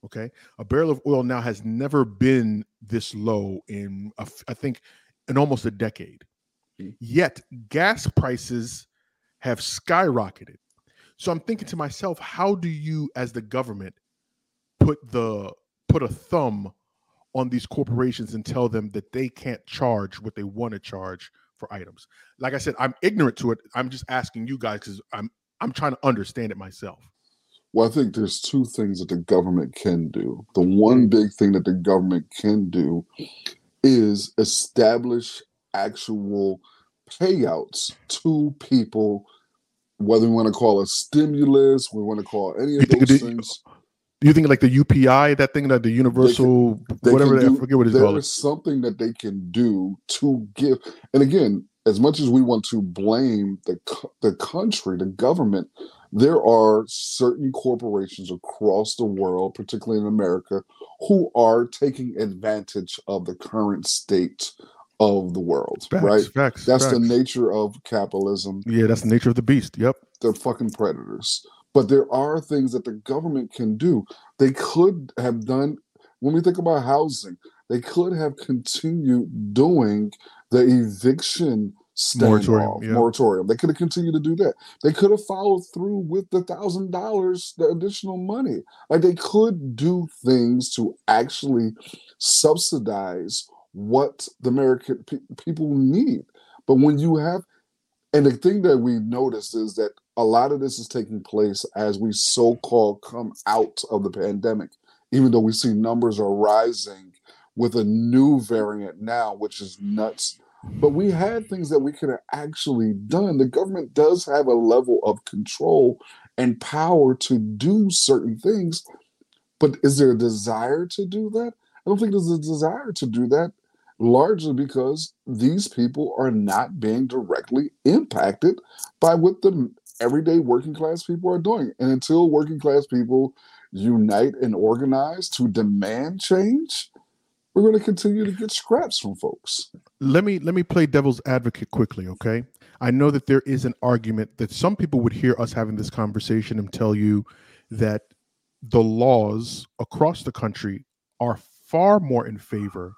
Okay, a barrel of oil now has never been this low in a I think in almost a decade. Hmm. Yet gas prices have skyrocketed. So I'm thinking to myself, how do you, as the government, put the put a thumb on these corporations and tell them that they can't charge what they want to charge for items? Like I said, I'm ignorant to it. I'm just asking you guys because I'm I'm trying to understand it myself. Well, I think there's two things that the government can do. The one mm-hmm. big thing that the government can do is establish actual payouts to people, whether we want to call it stimulus, we want to call any of those things. Do you think like the UBI, that thing, that the universal, They whatever, can they, I do- forget what it's there called. is something that they can do to give. And again, as much as we want to blame the the country, the government, there are certain corporations across the world, particularly in America, who are taking advantage of the current state of the world. Facts, right? facts. That's the nature of capitalism Yeah, that's the nature of the beast. Yep. they're fucking predators. But there are things that the government can do. They could have done when we think about housing, they could have continued doing the eviction Moratorium, standoff, yeah. moratorium. They could have continued to do that. They could have followed through with the thousand dollars, the additional money. Like they could do things to actually subsidize what the American pe- people need. But when you have and the thing that we noticed is that a lot of this is taking place as we so-called come out of the pandemic, even though we see numbers are rising with a new variant now, which is nuts. But we had things that we could have actually done. The government does have a level of control and power to do certain things, but is there a desire to do that? I don't think there's a desire to do that largely because these people are not being directly impacted by what the everyday working class people are doing. And until working class people unite and organize to demand change, we're going to continue to get scraps from folks. let me let me play devil's advocate quickly okay? I know that there is an argument that some people would hear us having this conversation and tell you that the laws across the country are far more in favor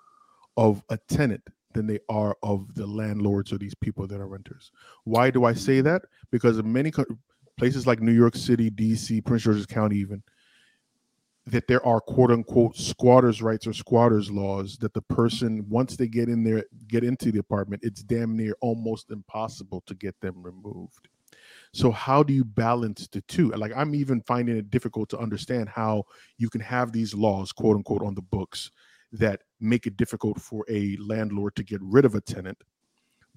of a tenant than they are of the landlords or these people that are renters. Why do i say that? Because in many co- places like new york city dc prince george's county even that there are quote unquote squatters rights or squatters laws that the person once they get in there get into the apartment it's damn near almost impossible to get them removed. So how do you balance the two? Like i'm even finding it difficult to understand how you can have these laws quote unquote on the books that make it difficult for a landlord to get rid of a tenant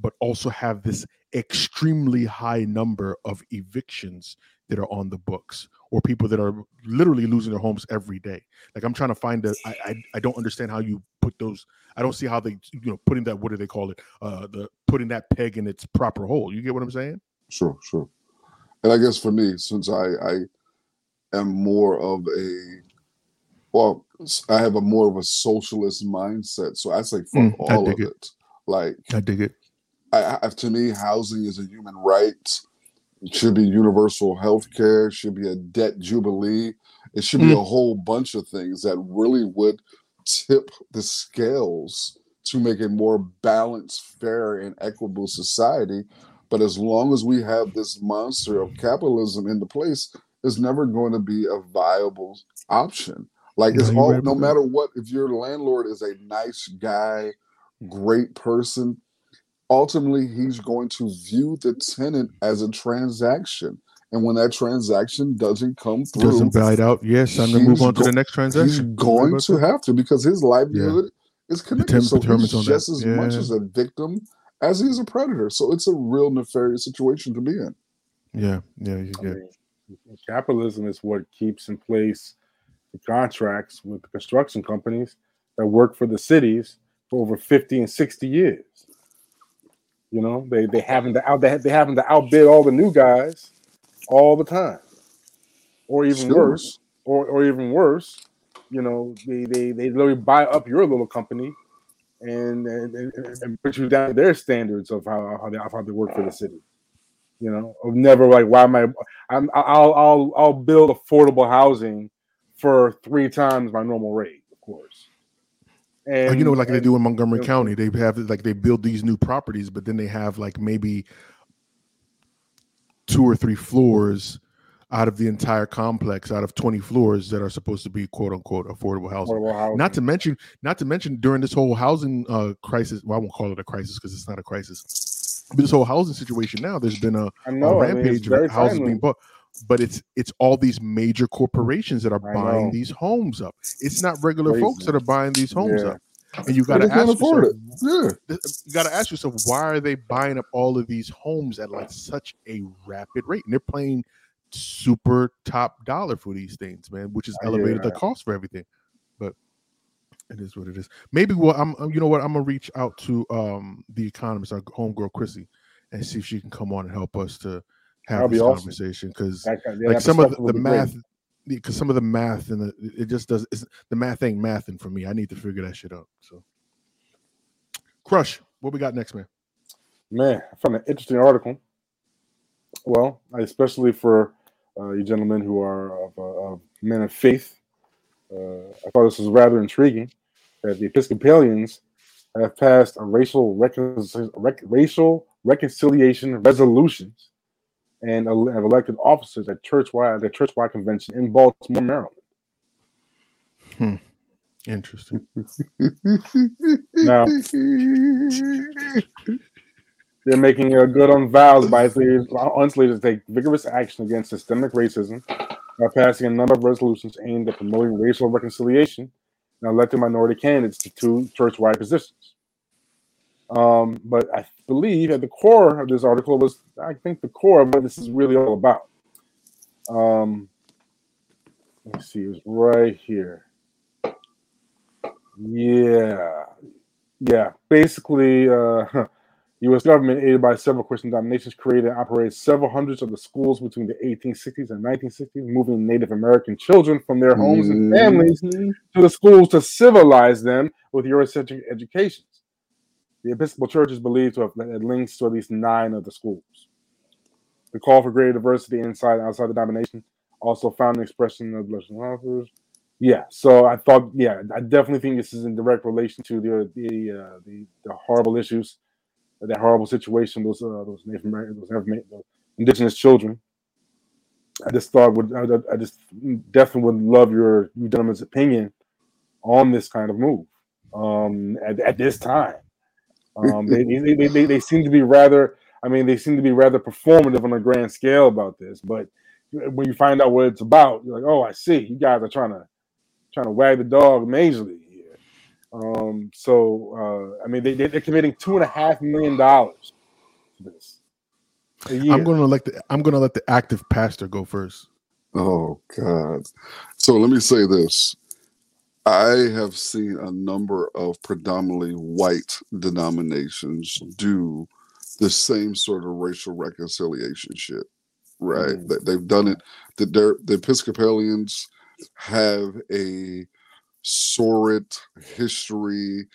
but also have this extremely high number of evictions that are on the books or people that are literally losing their homes every day. Like I'm trying to find that. I, I I don't understand how you put those. I don't see how they you know putting that. What do they call it? Uh, the putting that peg in its proper hole. You get what I'm saying? Sure, sure. And I guess for me, since I, I am more of a well, I have a more of a socialist mindset. So I say fuck Mm, all of it. it. Like I dig it. I, I, to me, housing is a human right. It should be universal health care. Should be a debt jubilee. It should be a whole bunch of things that really would tip the scales to make a more balanced, fair, and equitable society. But as long as we have this monster of capitalism in the place, it's never going to be a viable option. Like it's No, you're no matter what, if your landlord is a nice guy, great person, ultimately he's going to view the tenant as a transaction. And when that transaction doesn't come through, Doesn't bite out. Yes, I'm gonna move he's on to the next transaction. he's going to that? have to because his livelihood is connected. So he's on that. just as much as a victim as he's a predator. So it's a real nefarious situation to be in. Yeah, yeah, yeah. I mean, capitalism is what keeps in place the contracts with the construction companies that work for the cities for over 50 and 60 years. You know, they they having to out they, they having to outbid all the new guys all the time. Or even Sure. worse, or, or even worse, you know, they, they they literally buy up your little company and and, and, and put you down to their standards of how, how they how they work for the city. You know, of never like why am I I'm I'll I'll I'll build affordable housing for three times my normal rate, of course. And Oh, you know, like they do in Montgomery and- County, they have like they build these new properties, but then they have like maybe two or three floors out of the entire complex, out of 20 floors that are supposed to be quote unquote affordable housing. Affordable housing. Not to mention, not to mention during this whole housing uh, crisis. Well, I won't call it a crisis because it's not a crisis. But this whole housing situation now, there's been a, I a know. I mean, rampage of houses timely. being bought. But it's it's all these major corporations that are I buying know. these homes up. It's not regular Crazy. folks that are buying these homes Yeah. up. And you got to ask yourself. Yeah. you got to ask yourself why are they buying up all of these homes at like such a rapid rate and they're playing super top dollar for these things man which has I hear elevated the cost for everything but it is what it is maybe well i'm I'm- you know what i'm gonna reach out to um the economist our homegirl chrissy and see if she can come on and help us to have That'd be this awesome. conversation because yeah, like some of the, the be math because some of the math and the, it just does it's, the math ain't mathing for me i need to figure that shit out so crush what we got next man Man, I found an interesting article. Well, especially for uh, you gentlemen who are of, uh, of men of faith, uh, I thought this was rather intriguing that the Episcopalians have passed a racial recon- rec- racial reconciliation resolutions and have elected officers at churchwide at the churchwide convention in Baltimore, Maryland. Hmm. interesting Now, They're making a good on vows by slaves, on slaves to take vigorous action against systemic racism by passing a number of resolutions aimed at promoting racial reconciliation and electing minority candidates to two church-wide positions. Um, but I believe at the core of this article was, I think, the core of what this is really all about. Um, let me see, it's right here. Yeah, yeah. Basically, uh, U.S. government, aided by several Christian denominations, created and operated several hundreds of the schools between the 1860s and 1960s, moving Native American children from their homes and families Mhm. to the schools to civilize them with Eurocentric educations. The Episcopal Church is believed to have links to at least nine of the schools. The call for greater diversity inside and outside the denomination also found an expression of the. Yeah, so I thought, yeah, I definitely think this is in direct relation to the the uh, the, the horrible issues, that horrible situation those uh, those Native American, those, indigenous children. I just thought would I, just definitely would love your you gentlemen's opinion on this kind of move um, at, at this time. Um, they, they, they, they, they seem to be rather, I mean, they seem to be rather performative on a grand scale about this. But when you find out what it's about, you're like, oh, I see. You guys are trying to trying to wag the dog majorly here. Um, so uh, I mean, they, they they're committing two and a half million dollars to this. I'm gonna let the i'm gonna let the active pastor go first Oh God. So let me say this. I have seen a number of predominantly white denominations do the same sort of racial reconciliation shit. Right. Mm. That they've done it. That the Episcopalians have a sordid history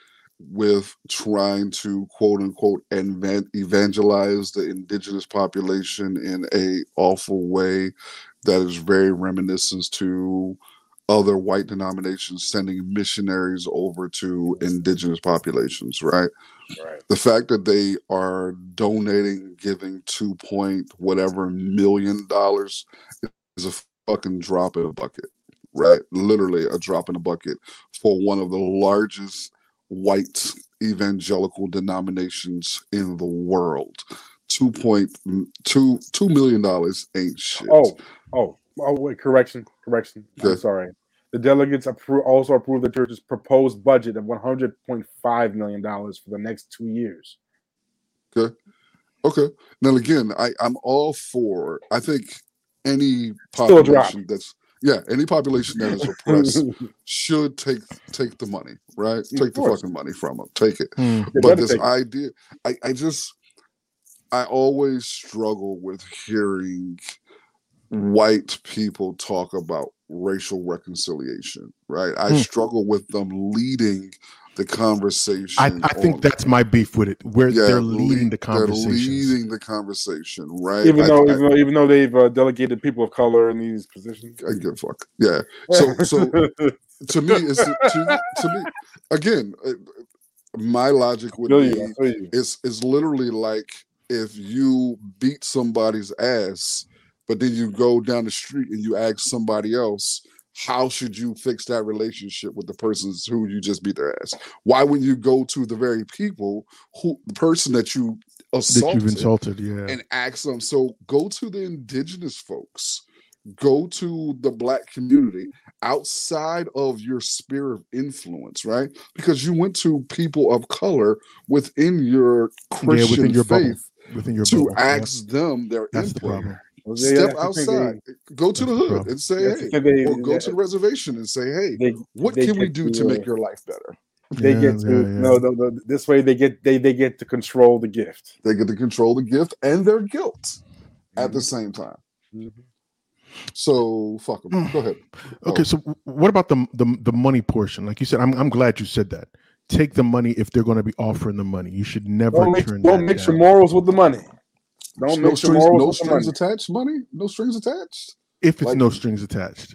with trying to quote unquote evangelize the indigenous population in a awful way that is very reminiscent to other white denominations sending missionaries over to indigenous populations right? Right. the fact that they are donating giving two point whatever million dollars is a fucking drop in a bucket right? Literally a drop in a bucket for one of the largest white evangelical denominations in the world. Two point two two million dollars ain't shit. Oh, oh, oh! Wait, correction, correction. I'm sorry. The delegates appro- also approved the church's proposed budget of 100.5 million dollars for the next two years. Okay. Okay. Now again, I I'm all for. I think any Still a drop. population that's yeah, any population that is oppressed should take take the money, right? Take the fucking money from them. Take it. Hmm. They But this idea, I I just I always struggle with hearing white people talk about racial reconciliation, right? I Hmm. struggle with them leading the conversation. I, I think on- that's my beef with it. Where yeah, they're leading lead- the conversation. They're leading the conversation, right? even though, I- even though, even though they've uh, delegated people of color in these positions. I give a fuck. Yeah. So, so to me, it's to, to me again. uh, My logic would be you, I feel you. it's it's literally like if you beat somebody's ass, but then you go down the street and you ask somebody else, how should you fix that relationship with the persons who you just beat their ass? Why wouldn't you go to the very people who the person that you That assaulted you've insulted, yeah. and ask them? So go to the indigenous folks, go to the black community outside of your sphere of influence, right? Because you went to people of color within your Christian within your bubble. faith Within your to bubble. yeah. ask them their That's the input. problem. Well, Step that's the outside, go to the hood and say, hey, they- or go to the reservation and say, hey, They, what they can we do to uh, make your life better? They Yeah, get to yeah, yeah. no, no, no. This way, they get they they get to control the gift. They get to control the gift and their guilt at Mm-hmm. the same time. Mhm. So fuck them. Go ahead. Okay, Oh. so what about the, the the money portion? Like you said, I'm I'm glad you said that. Take the money if they're going to be offering the money. You should never Don't mix, turn don't that mix down. your morals with the money. Don't no strings, no strings attached. Money, no strings attached. if it's like- no strings attached.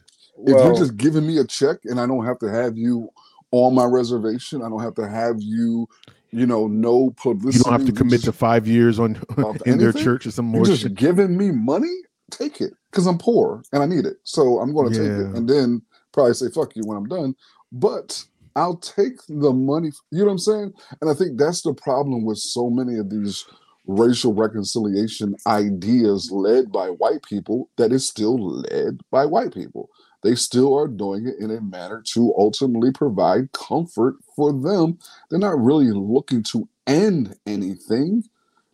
if Well, you're just giving me a check and I don't have to have you on my reservation, I don't have to have you, you know, no publicity. You don't have to commit to five years on Of in their church or some more. You're just shit. giving me money. Take it because I'm poor and I need it. So I'm going to take it and then probably say fuck you when I'm done. But I'll take the money. You know what I'm saying? And I think that's the problem with so many of these racial reconciliation ideas led by white people that is still led by white people. They still are doing it in a manner to ultimately provide comfort for them. They're not really looking to end anything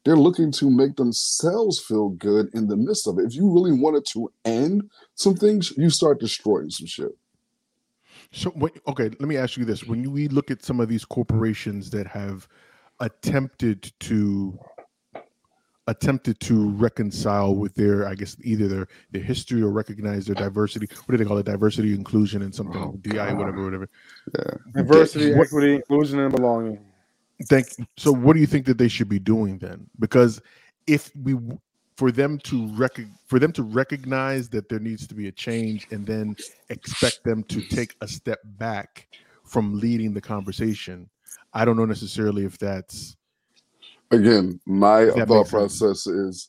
they're looking to make themselves feel good in the midst of it. If you really wanted to end some things, you start destroying some shit. So, okay, let me ask you this: When we look at some of these corporations that have attempted to attempted to reconcile with their, I guess, either their their history or recognize their diversity. What do they call it? Diversity, inclusion, and something Oh, DI, God. whatever, whatever. diversity, What- equity, inclusion, and belonging. Thank. So, what do you think that they should be doing then? Because if we, for them to rec, for them to recognize that there needs to be a change, and then expect them to take a step back from leading the conversation, I don't know necessarily if that's Again, my thought process is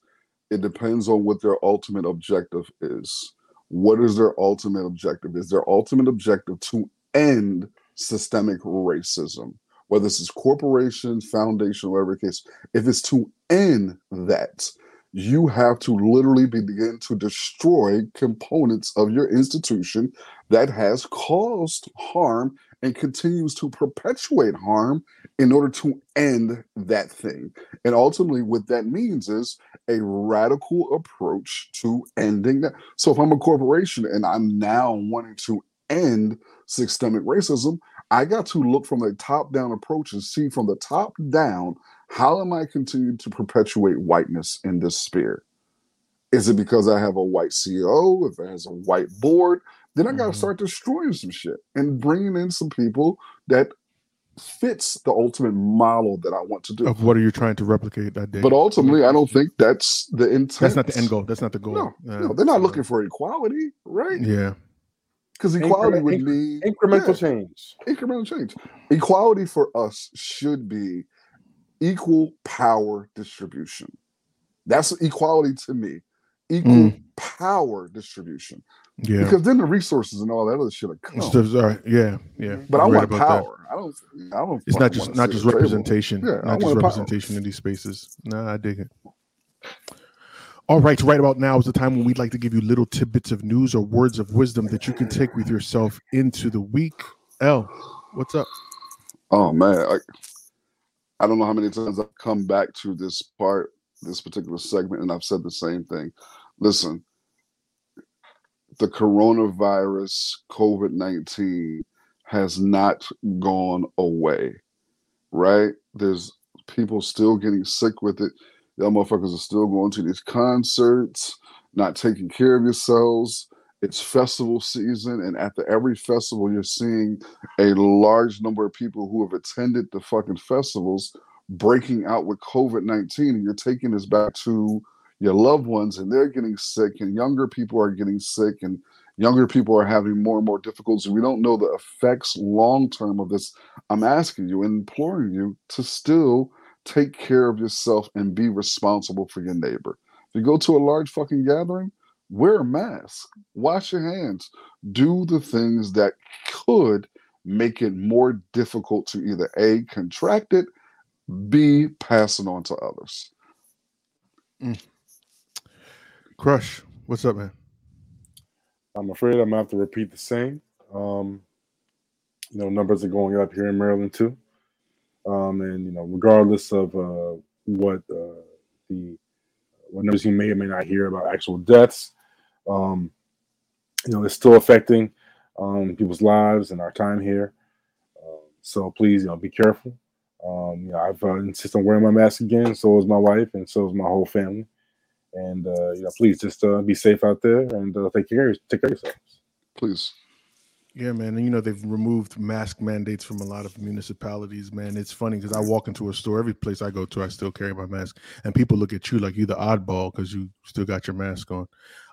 it depends on what their ultimate objective is. What is their ultimate objective? Is their ultimate objective to end systemic racism? Whether this is corporation, foundation, whatever case, if it's to end that, you have to literally begin to destroy components of your institution that has caused harm and continues to perpetuate harm in order to end that thing. And ultimately, what that means is a radical approach to ending that. So, if I'm a corporation and I'm now wanting to end systemic racism, I got to look from a top down approach and see from the top down how am I continuing to perpetuate whiteness in this sphere? Is it because I have a white CEO? If it has a white board, then I got to Mhm. start destroying some shit and bringing in some people that fits the ultimate model that I want to do. of what are you trying to replicate that day? But ultimately, I don't think that's the intent. that's not the end goal. That's not the goal. No, Uh, no, they're not so- looking for equality, right? Yeah, Because equality Increment- would inc- mean Incremental yeah, change. incremental change. Equality for us should be equal power distribution. That's equality to me. Equal Mm. power distribution. yeah. Because then the resources and all that other shit will come. All right, Yeah, yeah. But I You're right want about that. power. I don't. I don't. It's not just not just at the table. representation. Yeah, I not just want power. representation in these spaces. No, I dig it. All right, right about now is the time when we'd like to give you little tidbits of news or words of wisdom that you can take with yourself into the week. L, what's up? Oh man, I, I don't know how many times I've come back to this part, this particular segment, and I've said the same thing. Listen, the coronavirus, COVID 19, has not gone away, right? There's people still getting sick with it. Y'all motherfuckers are still going to these concerts, not taking care of yourselves. It's festival season, and after every festival, you're seeing a large number of people who have attended the fucking festivals breaking out with COVID 19, and you're taking this back to your loved ones, and they're getting sick, and younger people are getting sick, and younger people are having more and more difficulties. We don't know the effects long term of this. I'm asking you and imploring you to still take care of yourself and be responsible for your neighbor. If you go to a large fucking gathering, wear a mask, wash your hands, do the things that could make it more difficult to either A, contract it, B, passing on to others. Crush, what's up, man? I'm afraid I'm gonna have to repeat the same. Um, you know, numbers are going up here in Maryland too. Um, and you know, regardless of uh, what uh, the what numbers you may or may not hear about actual deaths, um, you know, it's still affecting um, people's lives and our time here. Um, so please, you know, be careful. Um, you know, I've uh, insisted on wearing my mask again. So is my wife, and so is my whole family. And uh, you know, please just uh, be safe out there and uh, take care, take care of yourselves. Please. Yeah, man. And you know, they've removed mask mandates from a lot of municipalities, man. It's funny because I walk into a store, every place I go to, I still carry my mask. And people look at you like you're the oddball because you still got your mask on.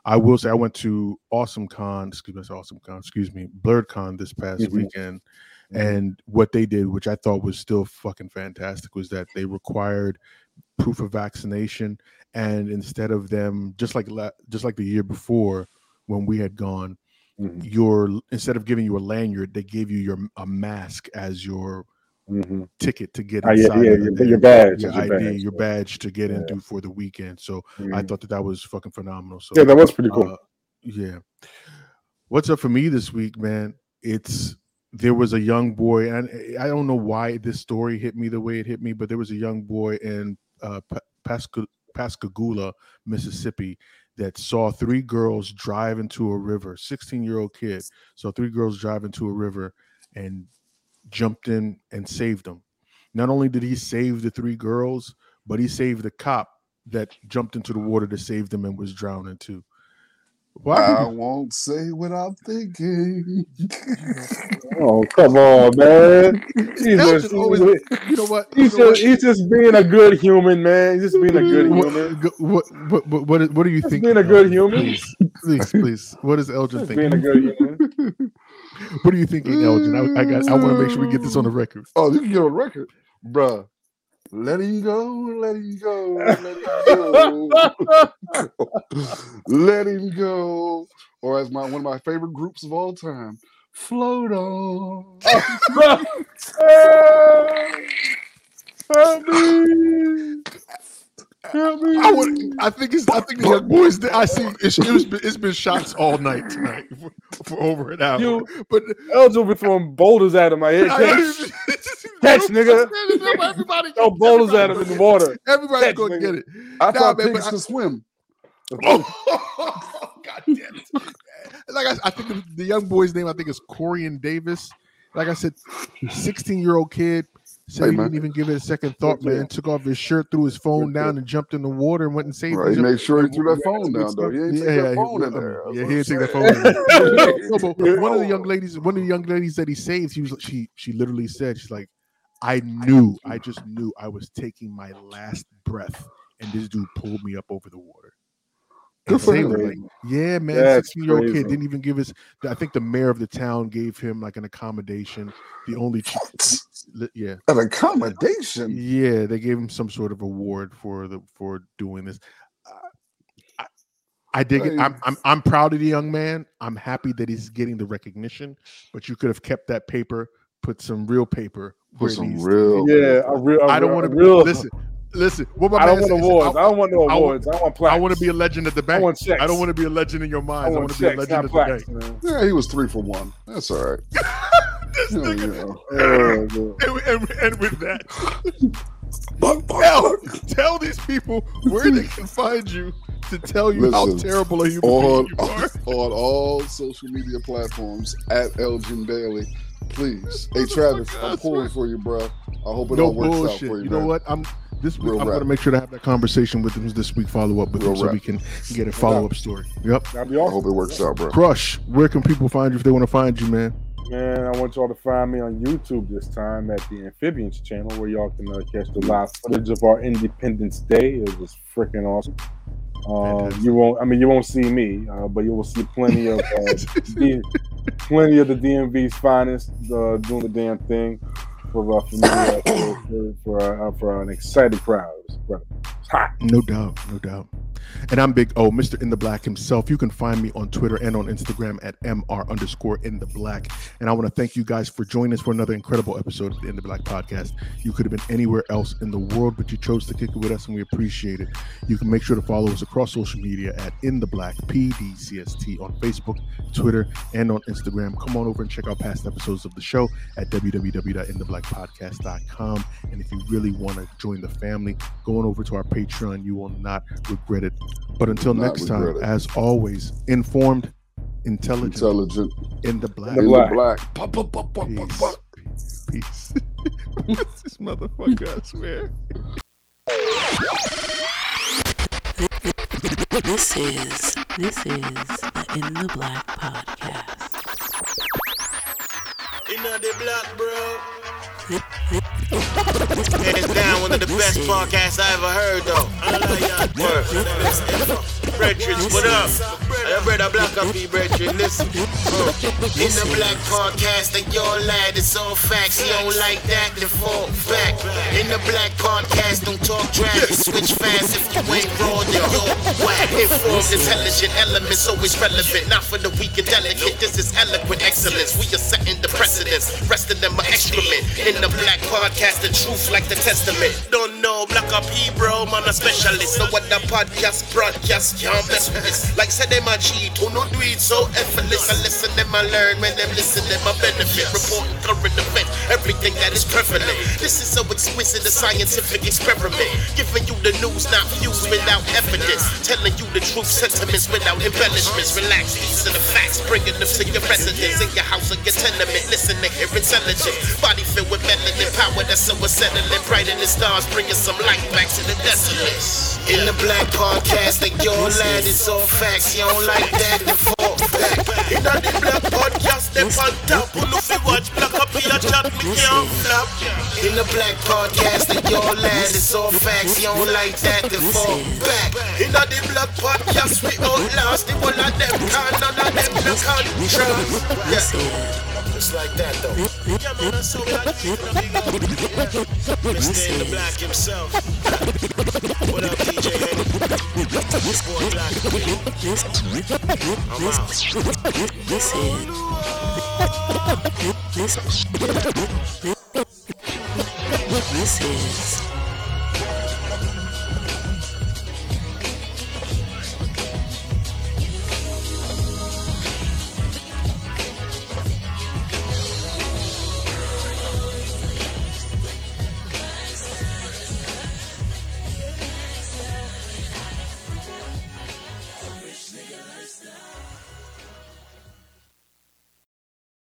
I will say I went to Awesome Con, excuse me, Awesome Con, excuse me, Blerdcon this past Mhm. weekend. And what they did, which I thought was still fucking fantastic, was that they required proof of vaccination. And instead of them, just like la- just like the year before when we had gone, Mhm. your instead of giving you a lanyard, they gave you your a mask as your Mhm. ticket to get yeah, inside. yeah, your- your badge, your your ID, badge, your badge to get Yeah. into for the weekend. So I Mhm. thought that that was fucking phenomenal. So Yeah, that was pretty cool. uh, yeah. What's up for me this week, man? It's there was a young boy, and I don't know why this story hit me the way it hit me, but there was a young boy in uh, Pa- Pasca- Pascagoula, Mississippi, that saw three girls drive into a river. Sixteen-year-old kid saw three girls drive into a river and jumped in and saved them. Not only did he save the three girls, but he saved the cop that jumped into the water to save them and was drowning too. Why? I won't say what I'm thinking. Oh, come on, man. He's just, always- you know what? he's, You know what? just, he's just being a good human, man. He's just being a good What, human. what, what, what, what, what do you Just think? being a good human. Please, please, please. What is Elgin Just being a good human. What are you thinking, Elgin? I, I got. I want to make sure we get this on the record. Oh, you can get on record, bruh. Let him go, let him go, let him go, let him go. Or as my one of my favorite groups of all time, float on. Help me. Help. I would. I think it's. I think the young boys. that I see. It's, it was, it's been shots all night tonight for, for over an hour. You- but Elgin be throwing boulders at him. I hear catch. Catch, nigga. Everybody, Throw boulders at him in the water. Everybody's Catch, going to nigga. get it. I Nah, thought man, pigs but I- could swim. Oh, God damn it. Like I, I think the, the young boy's name, I think is Corian Davis. Like I said, 16 year old kid said Hey, he man. didn't even give it a second thought, man. Took off his shirt, threw his phone down, and jumped in the water and went and saved Right, he made sure he threw that phone down though. He ain't yeah, take yeah, um, that phone he, in there. yeah, he didn't take that phone. In there. No, one of the young ladies, one of the young ladies that he saved, he was she she literally said, she's like, I knew, I just knew I was taking my last breath, and this dude pulled me up over the water. Good And for him. Like, yeah, man, That's sixteen year old kid didn't even give us. I think the mayor of the town gave him like an accommodation. The only, ch- yeah, An accommodation. yeah, they gave him some sort of award for the for doing this. Uh, I, I dig it. I'm, I'm I'm proud of the young man. I'm happy that he's getting the recognition. But you could have kept that paper, put some real paper. where Put it some needs to real. be. Yeah, I, re- I don't want to real. listen. Listen, what my I don't want said, awards. I, I, don't want no I want- awards. I, want plaques. I want to be a legend at the I bank. want checks. I don't want to be a legend in your mind. I, I want want to be a legend not at the plaques, bank. man. Yeah, he was three for one. That's all right. This Yeah, nigga- Oh, and, and, and with that, tell, tell these people where they can find you to tell you how terrible a human on, being you are. on all social media platforms at Elgin Bailey. Please. Hey Travis, I'm pulling for you, bro. I hope it No all works out for you, You man. know what? I'm this week. Real I'm rap. going to make sure to have that conversation with him this week. Follow up with Real him so rap. we can get a follow up story. Yep. That'd be I hope it works out, bro. Crush. Where can people find you if they want to find you, man? Man, I want y'all to find me on YouTube this time at the Amphibians channel where y'all can uh, catch the live footage of our Independence Day. It was freaking awesome. Um, you won't, I mean, you won't see me, uh, but you will see plenty of uh, D- plenty of the DMV's finest uh, doing the damn thing for uh, for, me, uh, for for for, uh, for an excited crowd. Hot. No doubt. No doubt. And I'm Big O, Mr. In the Black himself. You can find me on Twitter and on Instagram at MR underscore in the black. And I want to thank you guys for joining us for another incredible episode of the In the Black podcast. You could have been anywhere else in the world, but you chose to kick it with us, and we appreciate it. You can make sure to follow us across social media at In the Black PDCST on Facebook, Twitter, and on Instagram. Come on over and check out past episodes of the show at www.intheblackpodcast.com. And if you really want to join the family, going over to our Patreon, you will not regret it. But until Not next time, it. as always, informed, intelligent, Intelligent. in the black. In In the the black. pop, Peace. Peace. this motherfucker, I swear. This is this is the In the Black podcast. In the black, bro. Hands down, one of the best podcasts I ever heard, though. I love y'all. Word. Brethren, what up? Black up here, brethren. Listen. Uh, In the Black Podcast, and your lad, it's all facts. He don't like that, then fall back. In the Black Podcast, don't talk trash. You switch fast if you ain't raw, then you're whack. Informed, intelligent elements, always relevant. Not for the weak and delicate. This is eloquent excellence. We are setting the precedence. Rest of them are excrement. In the Black Podcast, the truth like the testament. Don't know, Black up bro, man, a specialist. what the podcast, broadcast, can't mess with this. Like said, them a cheat, who no do it so effortless. I listen, them I learn, when them listen, them I benefit. Reporting current events, everything that is prevalent. This is so exquisite, a scientific experiment. Giving you the news, not views without evidence. Telling you the truth, sentiments without embellishments. Relax, these are the facts, bringing them to your residence, in your house or your tenement. Listen to hear intelligence. Body filled with melanin power that's so unsettling. in the stars, bringing some light back to the desolate. In the black podcast, like your lad is all facts. You don't like that, then fall back. In the black podcast, they on top. Who know fi watch black up here, chat me can't flap. In the black podcast, like your lad is all facts. You don't like that, then fall back. In the black podcast, we outlast the whole of them. Can none of them no contrast. This Yeah. Is Just like that though. Yeah, man, that's so. Mr. In the black himself. What up, DJ Henry? Boy Black. I'm out. this is this this is